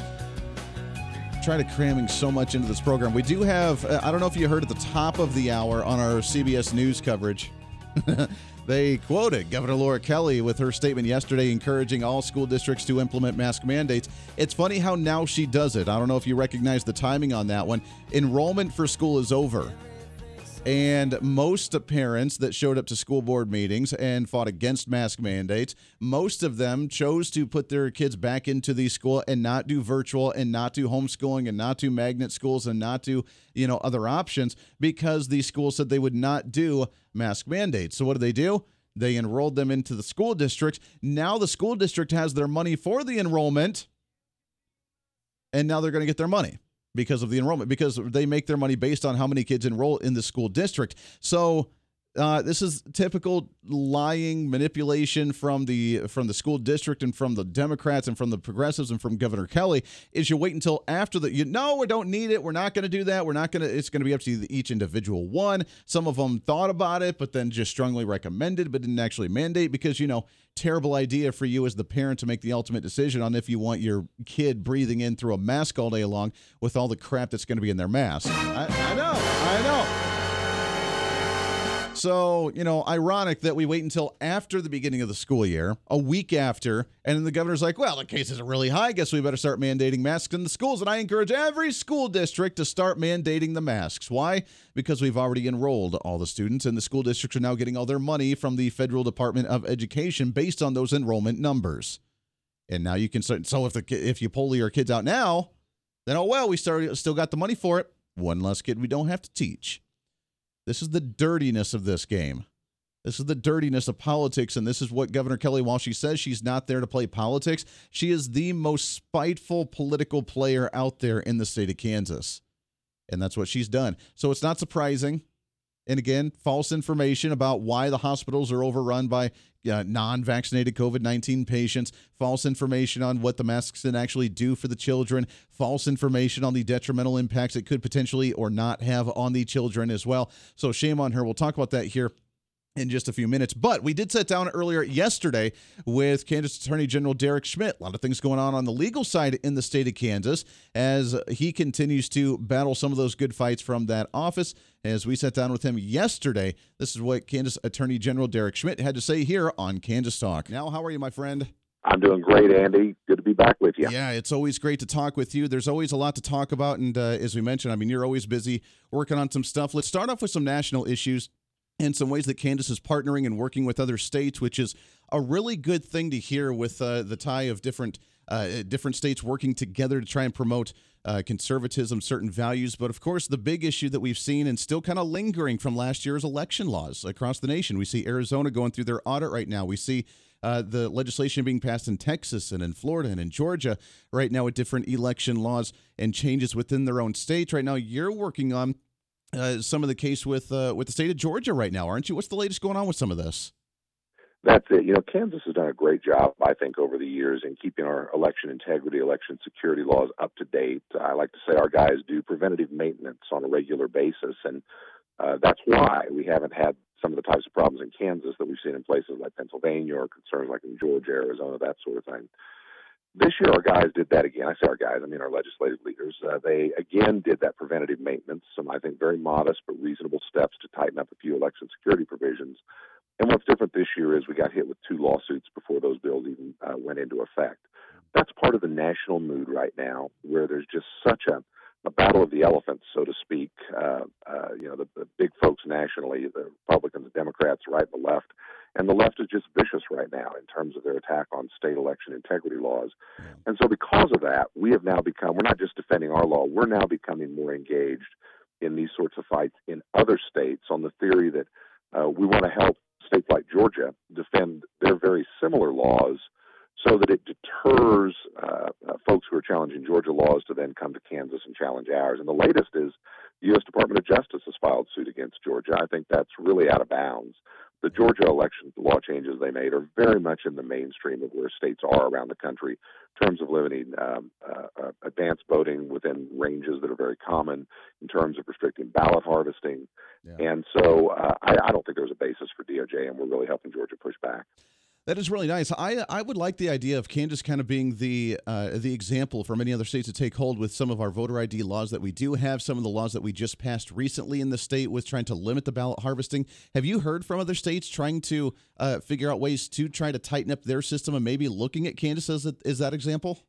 Try to cramming so much into this program. We do have, uh, I don't know if you heard at the top of the hour on our CBS News coverage. [laughs] They quoted Governor Laura Kelly with her statement yesterday encouraging all school districts to implement mask mandates. It's funny how now she does it. I don't know if you recognize the timing on that one. Enrollment for school is over. And most parents that showed up to school board meetings and fought against mask mandates, most of them chose to put their kids back into the school and not do virtual and not do homeschooling and not do magnet schools and not do, you know, other options because the school said they would not do mask mandates. So what do they do? They enrolled them into the school district. Now the school district has their money for the enrollment and now they're going to get their money because of the enrollment because they make their money based on how many kids enroll in the school district. So uh, this is typical lying manipulation from the from the school district and from the Democrats and from the progressives and from Governor Kelly. Is you wait until after the you know we don't need it. We're not going to do that. We're not going to. It's going to be up to each individual one. Some of them thought about it, but then just strongly recommended, but didn't actually mandate because you know terrible idea for you as the parent to make the ultimate decision on if you want your kid breathing in through a mask all day long with all the crap that's going to be in their mask. I, I know. I know. So, you know, ironic that we wait until after the beginning of the school year, a week after, and then the governor's like, well, the cases are really high. I Guess we better start mandating masks in the schools. And I encourage every school district to start mandating the masks. Why? Because we've already enrolled all the students, and the school districts are now getting all their money from the federal Department of Education based on those enrollment numbers. And now you can start. So if the if you pull your kids out now, Then, oh, well, we started, still got the money for it. One less kid we don't have to teach. This is the dirtiness of this game. This is the dirtiness of politics, and this is what Governor Kelly, while she says she's not there to play politics, she is the most spiteful political player out there in the state of Kansas. And that's what she's done. So it's not surprising. And again, false information about why the hospitals are overrun by uh, non vaccinated COVID 19 patients, false information on what the masks can actually do for the children, false information on the detrimental impacts it could potentially or not have on the children as well. So shame on her. We'll talk about that here in just a few minutes. But we did sit down earlier yesterday with Kansas Attorney General Derek Schmidt. A lot of things going on on the legal side in the state of Kansas as he continues to battle some of those good fights from that office. As we sat down with him yesterday, this is what Kansas Attorney General Derek Schmidt had to say here on Kansas Talk. Now, how are you, my friend? I'm doing great, Andy. Good to be back with you. Yeah, it's always great to talk with you. There's always a lot to talk about. And uh, as we mentioned, I mean, you're always busy working on some stuff. Let's start off with some national issues and some ways that Kansas is partnering and working with other states, which is a really good thing to hear with uh, the tie of different uh, different states working together to try and promote uh, conservatism, certain values. But of course, the big issue that we've seen and still kind of lingering from last year's election laws across the nation. We see Arizona going through their audit right now. We see uh, the legislation being passed in Texas and in Florida and in Georgia right now with different election laws and changes within their own states. Right now, you're working on uh, some of the case with uh, with the state of Georgia right now, aren't you? What's the latest going on with some of this? That's it. You know, Kansas has done a great job, I think, over the years in keeping our election integrity, election security laws up to date. I like to say our guys do preventative maintenance on a regular basis, and uh, that's why we haven't had some of the types of problems in Kansas that we've seen in places like Pennsylvania or concerns like in Georgia, Arizona, that sort of thing. This year, our guys did that again. I say our guys, I mean our legislative leaders. Uh, they again did that preventative maintenance, some I think very modest but reasonable steps to tighten up a few election security provisions. And what's different this year is we got hit with two lawsuits before those bills even uh, went into effect. That's part of the national mood right now, where there's just such a, a battle of the elephants, so to speak. Uh, uh, you know, the, the big folks nationally, the Republicans, the Democrats, right and the left, and the left is just vicious right now in terms of their attack on state election integrity laws. And so, because of that, we have now become, we're not just defending our law, we're now becoming more engaged in these sorts of fights in other states on the theory that uh, we want to help states like Georgia defend their very similar laws so that it deters uh, are challenging Georgia laws to then come to Kansas and challenge ours. And the latest is the U.S. Department of Justice has filed suit against Georgia. I think that's really out of bounds the Georgia election law changes they made are very much in the mainstream of where states are around the country in terms of limiting um, uh, uh, advanced voting within ranges that are very common, in terms of restricting ballot harvesting. Yeah. And so uh, I, I don't think there's a basis for DOJ, and we're really helping Georgia push back. That is really nice. I I would like the idea of Kansas kind of being the uh, the example for many other states to take hold with some of our voter ID laws that we do have, some of the laws that we just passed recently in the state with trying to limit the ballot harvesting. Have you heard from other states trying to uh, figure out ways to try to tighten up their system and maybe looking at Kansas as, a, as that example?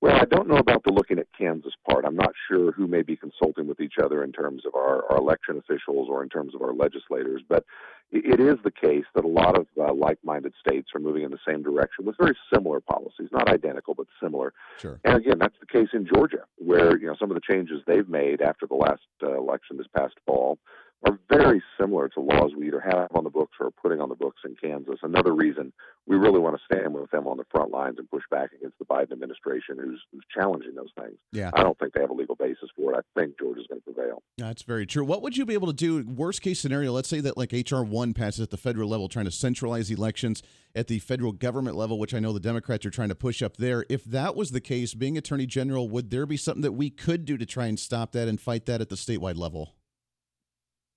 Well, I don't know about the looking at Kansas part. I'm not sure who may be consulting with each other in terms of our, our election officials or in terms of our legislators, but it is the case that a lot of uh, like-minded states are moving in the same direction with very similar policies, not identical but similar. Sure. And again, that's the case in Georgia, where you know some of the changes they've made after the last uh, election this past fall are very similar to laws we either have on the books or are putting on the books in Kansas. Another reason we really want to stand with them on the front lines and push back against the Biden administration who's, who's challenging those things. Yeah. I don't think they have a legal basis for it. I think Georgia's going to prevail. That's very true. What would you be able to do? Worst case scenario, let's say that like HR 1 passes at the federal level, trying to centralize elections at the federal government level, which I know the Democrats are trying to push up there. If that was the case, being Attorney General, would there be something that we could do to try and stop that and fight that at the statewide level?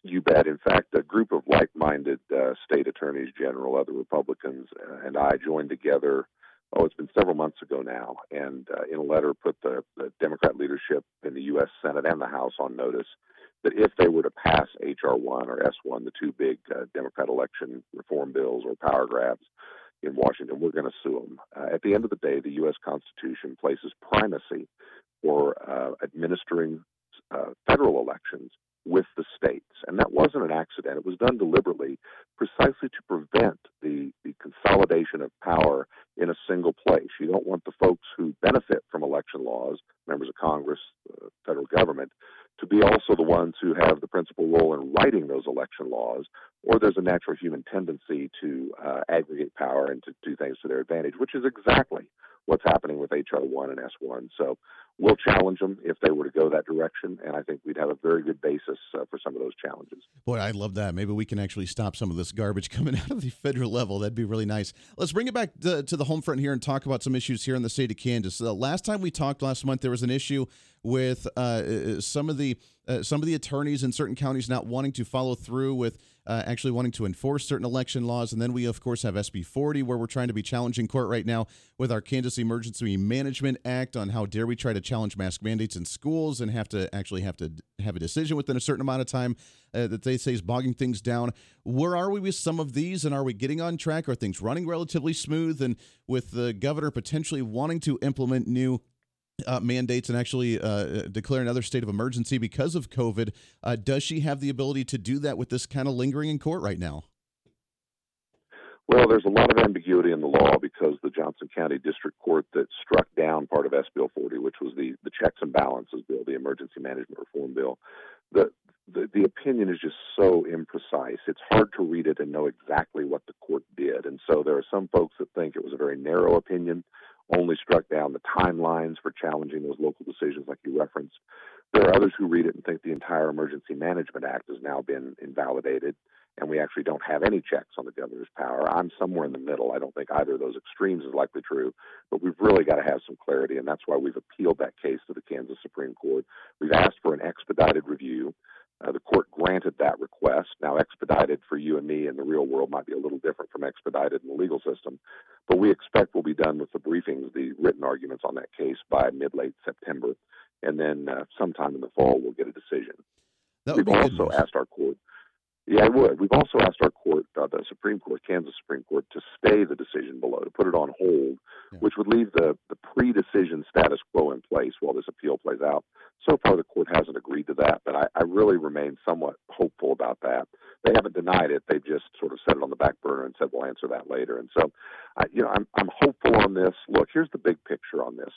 You bet. In fact, a group of like minded uh, state attorneys general, other Republicans, uh, and I joined together. Oh, it's been several months ago now, and uh, in a letter put the, the Democrat leadership in the U.S. Senate and the House on notice that if they were to pass H.R. 1 or S1, the two big uh, Democrat election reform bills or power grabs in Washington, we're going to sue them. Uh, at the end of the day, the U.S. Constitution places primacy for uh, administering uh, federal elections with the states. And that wasn't an accident. It was done deliberately precisely to prevent the, the consolidation of power in a single place. You don't want the folks who benefit from election laws, members of Congress, the federal government, to be also the ones who have the principal role in writing those election laws, or there's a natural human tendency to uh, aggregate power and to do things to their advantage, which is exactly what's happening with HR 1 and S1. So we'll challenge them if they were to go that direction, and I think we'd have a very good basis uh, for some of those challenges. Boy, I love that. Maybe we can actually stop some of this garbage [laughs] coming out of the federal level. That'd be really nice. Let's bring it back to, to the home front here and talk about some issues here in the state of Kansas. The last time we talked last month, there was an issue with uh, uh some of the uh, some of the attorneys in certain counties not wanting to follow through with uh, actually wanting to enforce certain election laws. And then we, of course, have SB 40, where we're trying to be challenging court right now with our Kansas Emergency Management Act on how dare we try to challenge mask mandates in schools and have to actually have to have a decision within a certain amount of time uh, that they say is bogging things down. Where are we with some of these, and are we getting on track? Are things running relatively smooth? And with the governor potentially wanting to implement new uh, mandates and actually uh, declare another state of emergency because of COVID. Uh, does she have the ability to do that with this kind of lingering in court right now? Well, there's a lot of ambiguity in the law because the Johnson County District Court that struck down part of S. Bill 40, which was the, the checks and balances bill, the emergency management reform bill, the, the, the opinion is just so imprecise. It's hard to read it and know exactly what the court did. And so there are some folks that think it was a very narrow opinion only struck down the timelines for challenging those local decisions, like you referenced. There are others who read it and think the entire Emergency Management Act has now been invalidated, and we actually don't have any checks on the governor's power. I'm somewhere in the middle. I don't think either of those extremes is likely true, but we've really got to have some clarity, and that's why we've appealed that case to the Kansas Supreme Court. We've asked for an expedited review. Uh, the court granted that request. Now, expedited for you and me in the real world might be a little different from expedited in the legal system, but we expect we'll be done with the briefings, the written arguments on that case by mid late September, and then uh, sometime in the fall we'll get a decision. We've also asked our court. Yeah, I would. We've also asked our court, uh, the Supreme Court, Kansas Supreme Court, to stay the decision below, to put it on hold, yeah. which would leave the, the pre decision status quo in place while this appeal plays out. So far, the court hasn't agreed to that, but I, I really remain somewhat hopeful about that. They haven't denied it; they've just sort of set it on the back burner and said we'll answer that later. And so, I, you know, I'm I'm hopeful on this. Look, here's the big picture on this.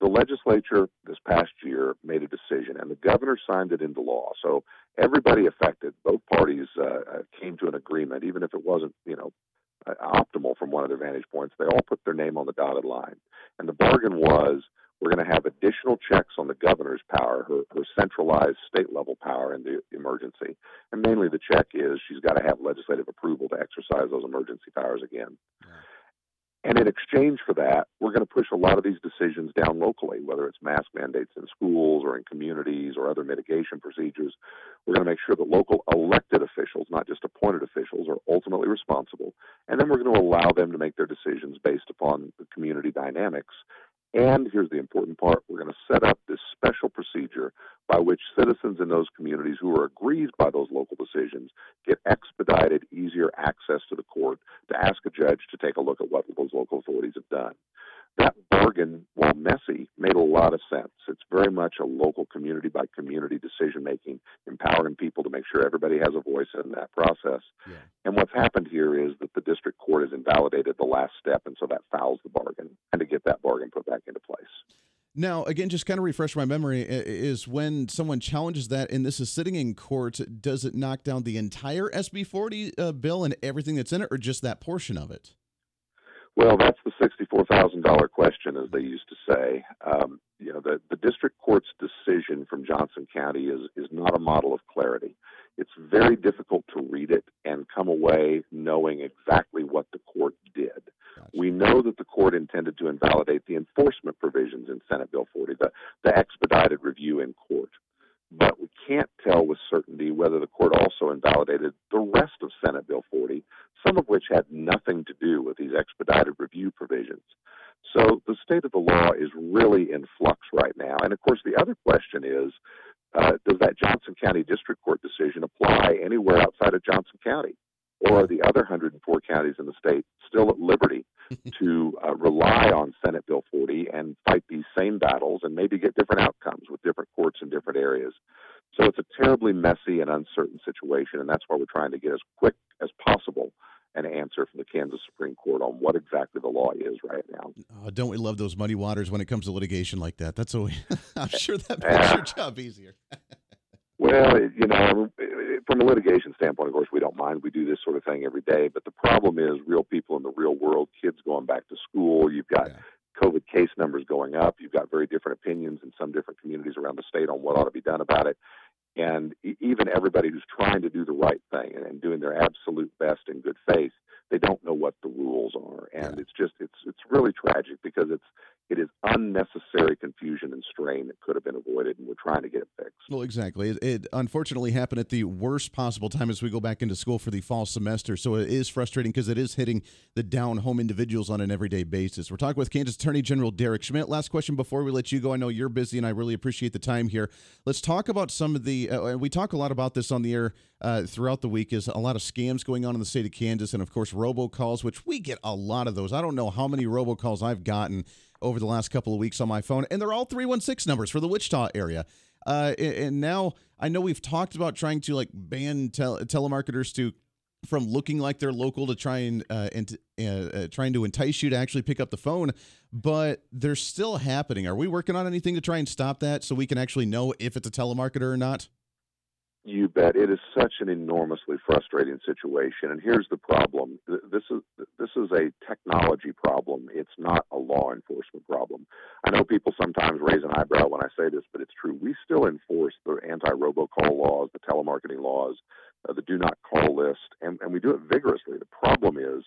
The legislature this past year made a decision, and the governor signed it into law. So everybody affected, both parties, uh, uh came to an agreement, even if it wasn't, you know, uh, optimal from one of their vantage points. They all put their name on the dotted line, and the bargain was we're going to have additional checks on the governor's power, her, her centralized state level power in the emergency. And mainly the check is she's got to have legislative approval to exercise those emergency powers again. Yeah. And in exchange for that, we're going to push a lot of these decisions down locally, whether it's mask mandates in schools or in communities or other mitigation procedures. We're going to make sure that local elected officials, not just appointed officials, are ultimately responsible. And then we're going to allow them to make their decisions based upon the community dynamics and here's the important part we're going to set up this special procedure by which citizens in those communities who are aggrieved by those local decisions get expedited, easier access to the court to ask a judge to take a look at what those local authorities have done. That bargain, while messy, made a lot of sense. It's very much a local community by community decision making, empowering people to make sure everybody has a voice in that process. Yeah. And what's happened here is that the district court has invalidated the last step, and so that fouls the bargain. And to get that bargain put back into place. Now, again, just kind of refresh my memory is when someone challenges that and this is sitting in court, does it knock down the entire SB 40 uh, bill and everything that's in it, or just that portion of it? Well, that's the sixty-four thousand dollar question, as they used to say. Um, you know, the, the district court's decision from Johnson County is is not a model of clarity. It's very difficult to read it and come away knowing exactly what the court did. Gotcha. We know that the court intended to invalidate the enforcement provisions in Senate Bill 40, the, the expedited review in court. But we can't tell with certainty whether the court also invalidated the rest of Senate Bill 40 some of which had nothing to do with these expedited review provisions. So the state of the law is really in flux right now. And of course, the other question is uh, does that Johnson County District Court decision apply anywhere outside of Johnson County? Or are the other 104 counties in the state still at liberty [laughs] to uh, rely on Senate Bill 40 and fight these same battles and maybe get different outcomes with different courts in different areas? So it's a terribly messy and uncertain situation, and that's why we're trying to get as quick as possible an answer from the Kansas Supreme Court on what exactly the law is right now. Oh, don't we love those muddy waters when it comes to litigation like that? That's always, [laughs] I'm sure that makes your job easier. [laughs] Well, you know, from a litigation standpoint, of course, we don't mind. We do this sort of thing every day. But the problem is real people in the real world, kids going back to school. You've got Yeah. COVID case numbers going up. You've got very different opinions in some different communities around the state on what ought to be done about it. And even everybody who's trying to do the right thing and, doing their absolute best in good faith, they don't know what the rules are. And it's just it's it's really tragic because it is unnecessary confusion and strain that could have been avoided, and we're trying to get it fixed. Well, exactly. It, it unfortunately happened at the worst possible time as we go back into school for the fall semester. So it is frustrating because it is hitting the down home individuals on an everyday basis. We're talking with Kansas Attorney General Derek Schmidt. Last question before we let you go. I know you're busy and I really appreciate the time here. Let's talk about some of the, uh, we talk a lot about this on the air uh, throughout the week, is a lot of scams going on in the state of Kansas and, of course, robocalls, which we get a lot of those. I don't know how many robocalls I've gotten over the last couple of weeks on my phone, and they're all 316 numbers for the Wichita area. Uh, and, now I know we've talked about trying to like ban tel- telemarketers to from looking like they're local to try and uh, and uh, uh, trying to entice you to actually pick up the phone, but they're still happening. Are we working on anything to try and stop that so we can actually know if it's a telemarketer or not? You bet. It is such an enormously frustrating situation. And here's the problem. This is this is a technology problem. It's not a law enforcement problem. I know people sometimes raise an eyebrow when I say this, but it's true. We still enforce the anti-robocall laws, the telemarketing laws, uh, the do not call list, and, and we do it vigorously. The problem is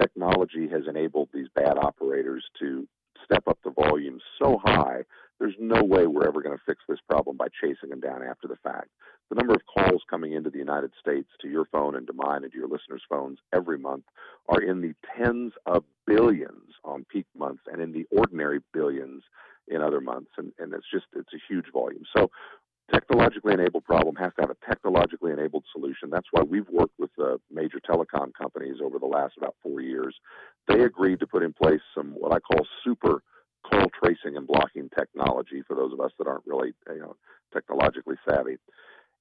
technology has enabled these bad operators to step up the volume so high there's no way we're ever going to fix this problem by chasing them down after the fact. The number of calls coming into the United States to your phone and to mine and to your listeners' phones every month are in the tens of billions on peak months and in the ordinary billions in other months. And, and it's just, it's a huge volume. So technologically enabled problem has to have a technologically enabled solution. That's why we've worked with the major telecom companies over the last about four years. They agreed to put in place some what I call super call tracing and blocking technology for those of us that aren't really you know technologically savvy.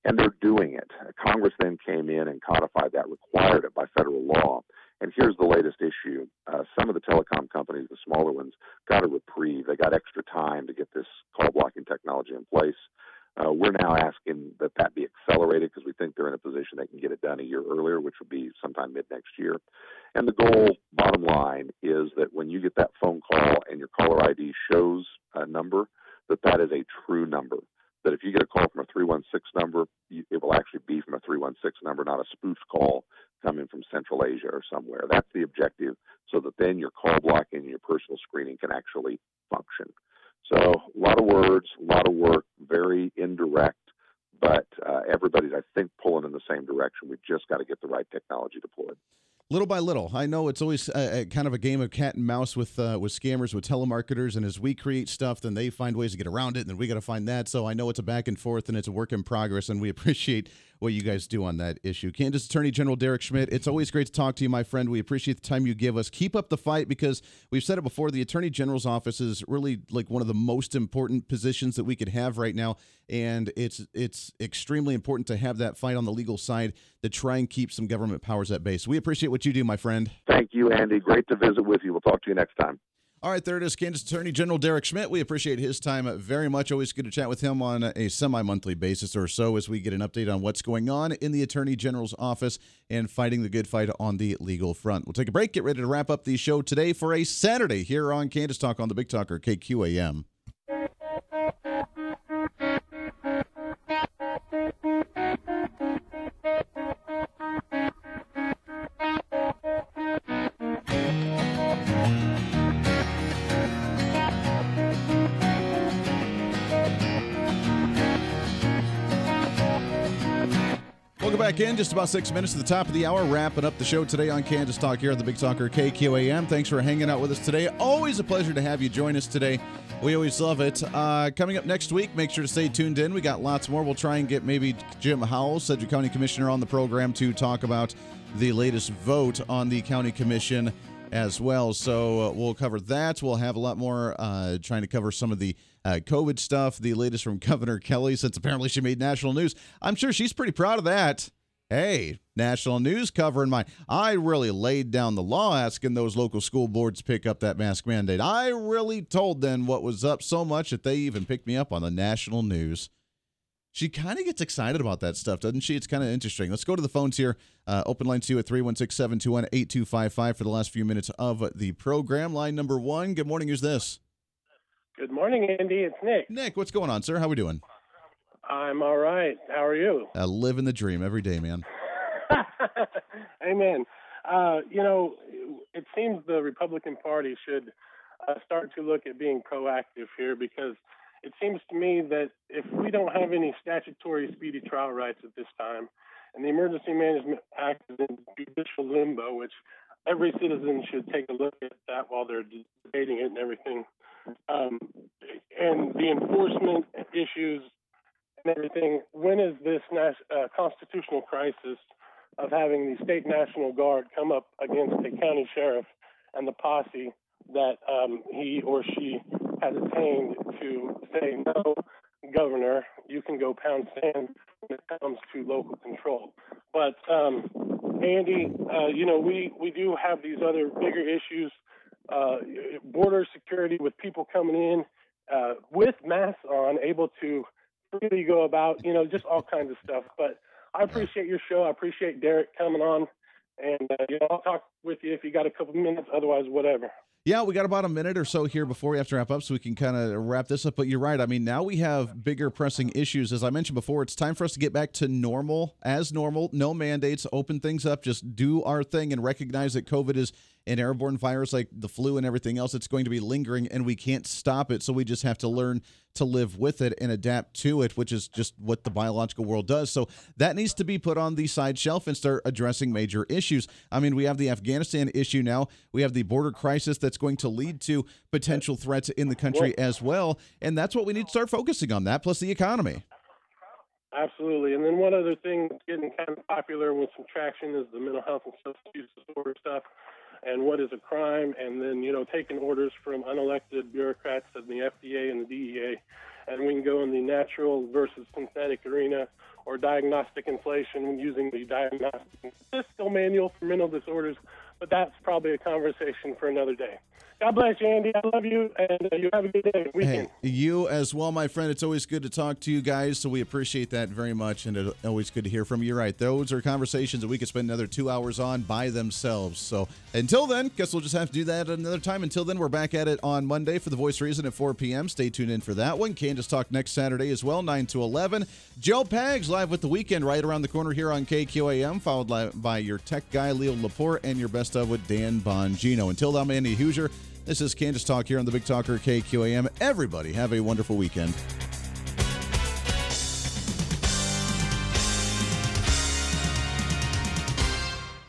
And they're doing it. Congress then came in and codified that, required it by federal law. And here's the latest issue. Uh, some of the telecom companies, the smaller ones, got a reprieve. They got extra time to get this call blocking technology in place. Uh, we're now asking that that be accelerated because we think they're in a position they can get it done a year earlier, which would be sometime mid next year. And the goal, bottom line, is that when you get that phone call and your caller ID shows a number, that that is a true number. That if you get a call from a 316 number, it will actually be from a 316 number, not a spoof call coming from Central Asia or somewhere. That's the objective, so that then your call blocking and your personal screening can actually function. So a lot of words, a lot of work, very indirect, but uh, everybody's, I think, pulling in the same direction. We've just got to get the right technology deployed. Little by little, I know it's always a, a kind of a game of cat and mouse with uh, with scammers, with telemarketers, and as we create stuff, then they find ways to get around it, and then we got to find that. So I know it's a back and forth, and it's a work in progress, and we [laughs] appreciate what you guys do on that issue. Kansas Attorney General Derek Schmidt, it's always great to talk to you, my friend. We appreciate the time you give us. Keep up the fight because we've said it before. The Attorney General's office is really like one of the most important positions that we could have right now, and it's it's extremely important to have that fight on the legal side to try and keep some government powers at bay. So we appreciate what you do, my friend. Thank you, Andy. Great to visit with you. We'll talk to you next time. All right, there it is, Kansas Attorney General Derek Schmidt. We appreciate his time very much. Always good to chat with him on a semi monthly basis or so as we get an update on what's going on in the Attorney General's office and fighting the good fight on the legal front. We'll take a break, get ready to wrap up the show today for a Saturday here on Kansas Talk on the Big Talker KQAM. Back in. Just about six minutes to the top of the hour, wrapping up the show today on Kansas Talk here on the Big Talker KQAM. Thanks for hanging out with us today. Always a pleasure to have you join us today. We always love it. Uh, coming up next week, make sure to stay tuned in. We got lots more. We'll try and get maybe Jim Howell, Sedgwick County Commissioner, on the program to talk about the latest vote on the county commission as well. So uh, we'll cover that. We'll have a lot more uh, trying to cover some of the uh, COVID stuff, the latest from [laughs] Governor Kelly, since apparently she made national news. I'm sure she's pretty proud of that. Hey, national news covering mine. I really laid down the law asking those local school boards pick up that mask mandate. I really told them what was up so much that they even picked me up on the national news. She kind of gets excited about that stuff, doesn't she? It's kind of interesting. Let's go to the phones here. Uh, open line two at 316 721 8255 for the last few minutes of the program. Line number one. Good morning. Who's this? Good morning, Andy. It's Nick. Nick, what's going on, sir? How are we doing? I'm all right. How are you? Uh, living the dream every day, man. [laughs] Amen. Uh, you know, it seems the Republican Party should uh, start to look at being proactive here because it seems to me that if we don't have any statutory speedy trial rights at this time, and the Emergency Management Act is in judicial limbo, which every citizen should take a look at that while they're debating it and everything. Um, and the enforcement issues and everything. When is this nas- uh, constitutional crisis of having the state national guard come up against a county sheriff and the posse that um, he or she has attained to say, no, governor, you can go pound sand when it comes to local control. But um, Andy, uh, you know, we, we do have these other bigger issues, uh, border security with people coming in uh, with masks on, able to freely go about, you know, just all kinds of stuff. But I appreciate your show. I appreciate Derek coming on, and uh, you know, I'll talk with you if you got a couple minutes. Otherwise, whatever. Yeah, we got about a minute or so here before we have to wrap up, so we can kind of wrap this up. But you're right. I mean, now we have bigger pressing issues. As I mentioned before, it's time for us to get back to normal, as normal. No mandates, open things up, just do our thing, and recognize that COVID is an airborne virus like the flu and everything else. It's going to be lingering, and we can't stop it. So we just have to learn to live with it and adapt to it, which is just what the biological world does. So that needs to be put on the side shelf and start addressing major issues. I mean, we have the Afghanistan issue now. We have the border crisis that's going to lead to potential threats in the country as well. And that's what we need to start focusing on that, plus the economy. Absolutely. And then one other thing that's getting kind of popular with some traction is the mental health and substance use disorder stuff and what is a crime, and then, you know, taking orders from unelected bureaucrats in the FDA and the DEA. And we can go in the natural versus synthetic arena or diagnostic inflation using the diagnostic fiscal manual for mental disorders, but that's probably a conversation for another day. God bless you, Andy. I love you, and uh, you have a good day. Weekend. Hey, you as well, my friend. It's always good to talk to you guys, so we appreciate that very much, and it's always good to hear from you. You're right, those are conversations that we could spend another two hours on by themselves. So until then, guess we'll just have to do that another time. Until then, we're back at it on Monday for the Voice Reason at 4 p.m. Stay tuned in for that one. Kansas Talk next Saturday as well, 9 to 11. Joe Pags live with the weekend right around the corner here on KQAM, followed by your tech guy Leo Laporte and your best of with Dan Bongino. Until then, I'm Andy Hooser. This is Kansas Talk here on the Big Talker KQAM. Everybody have a wonderful weekend.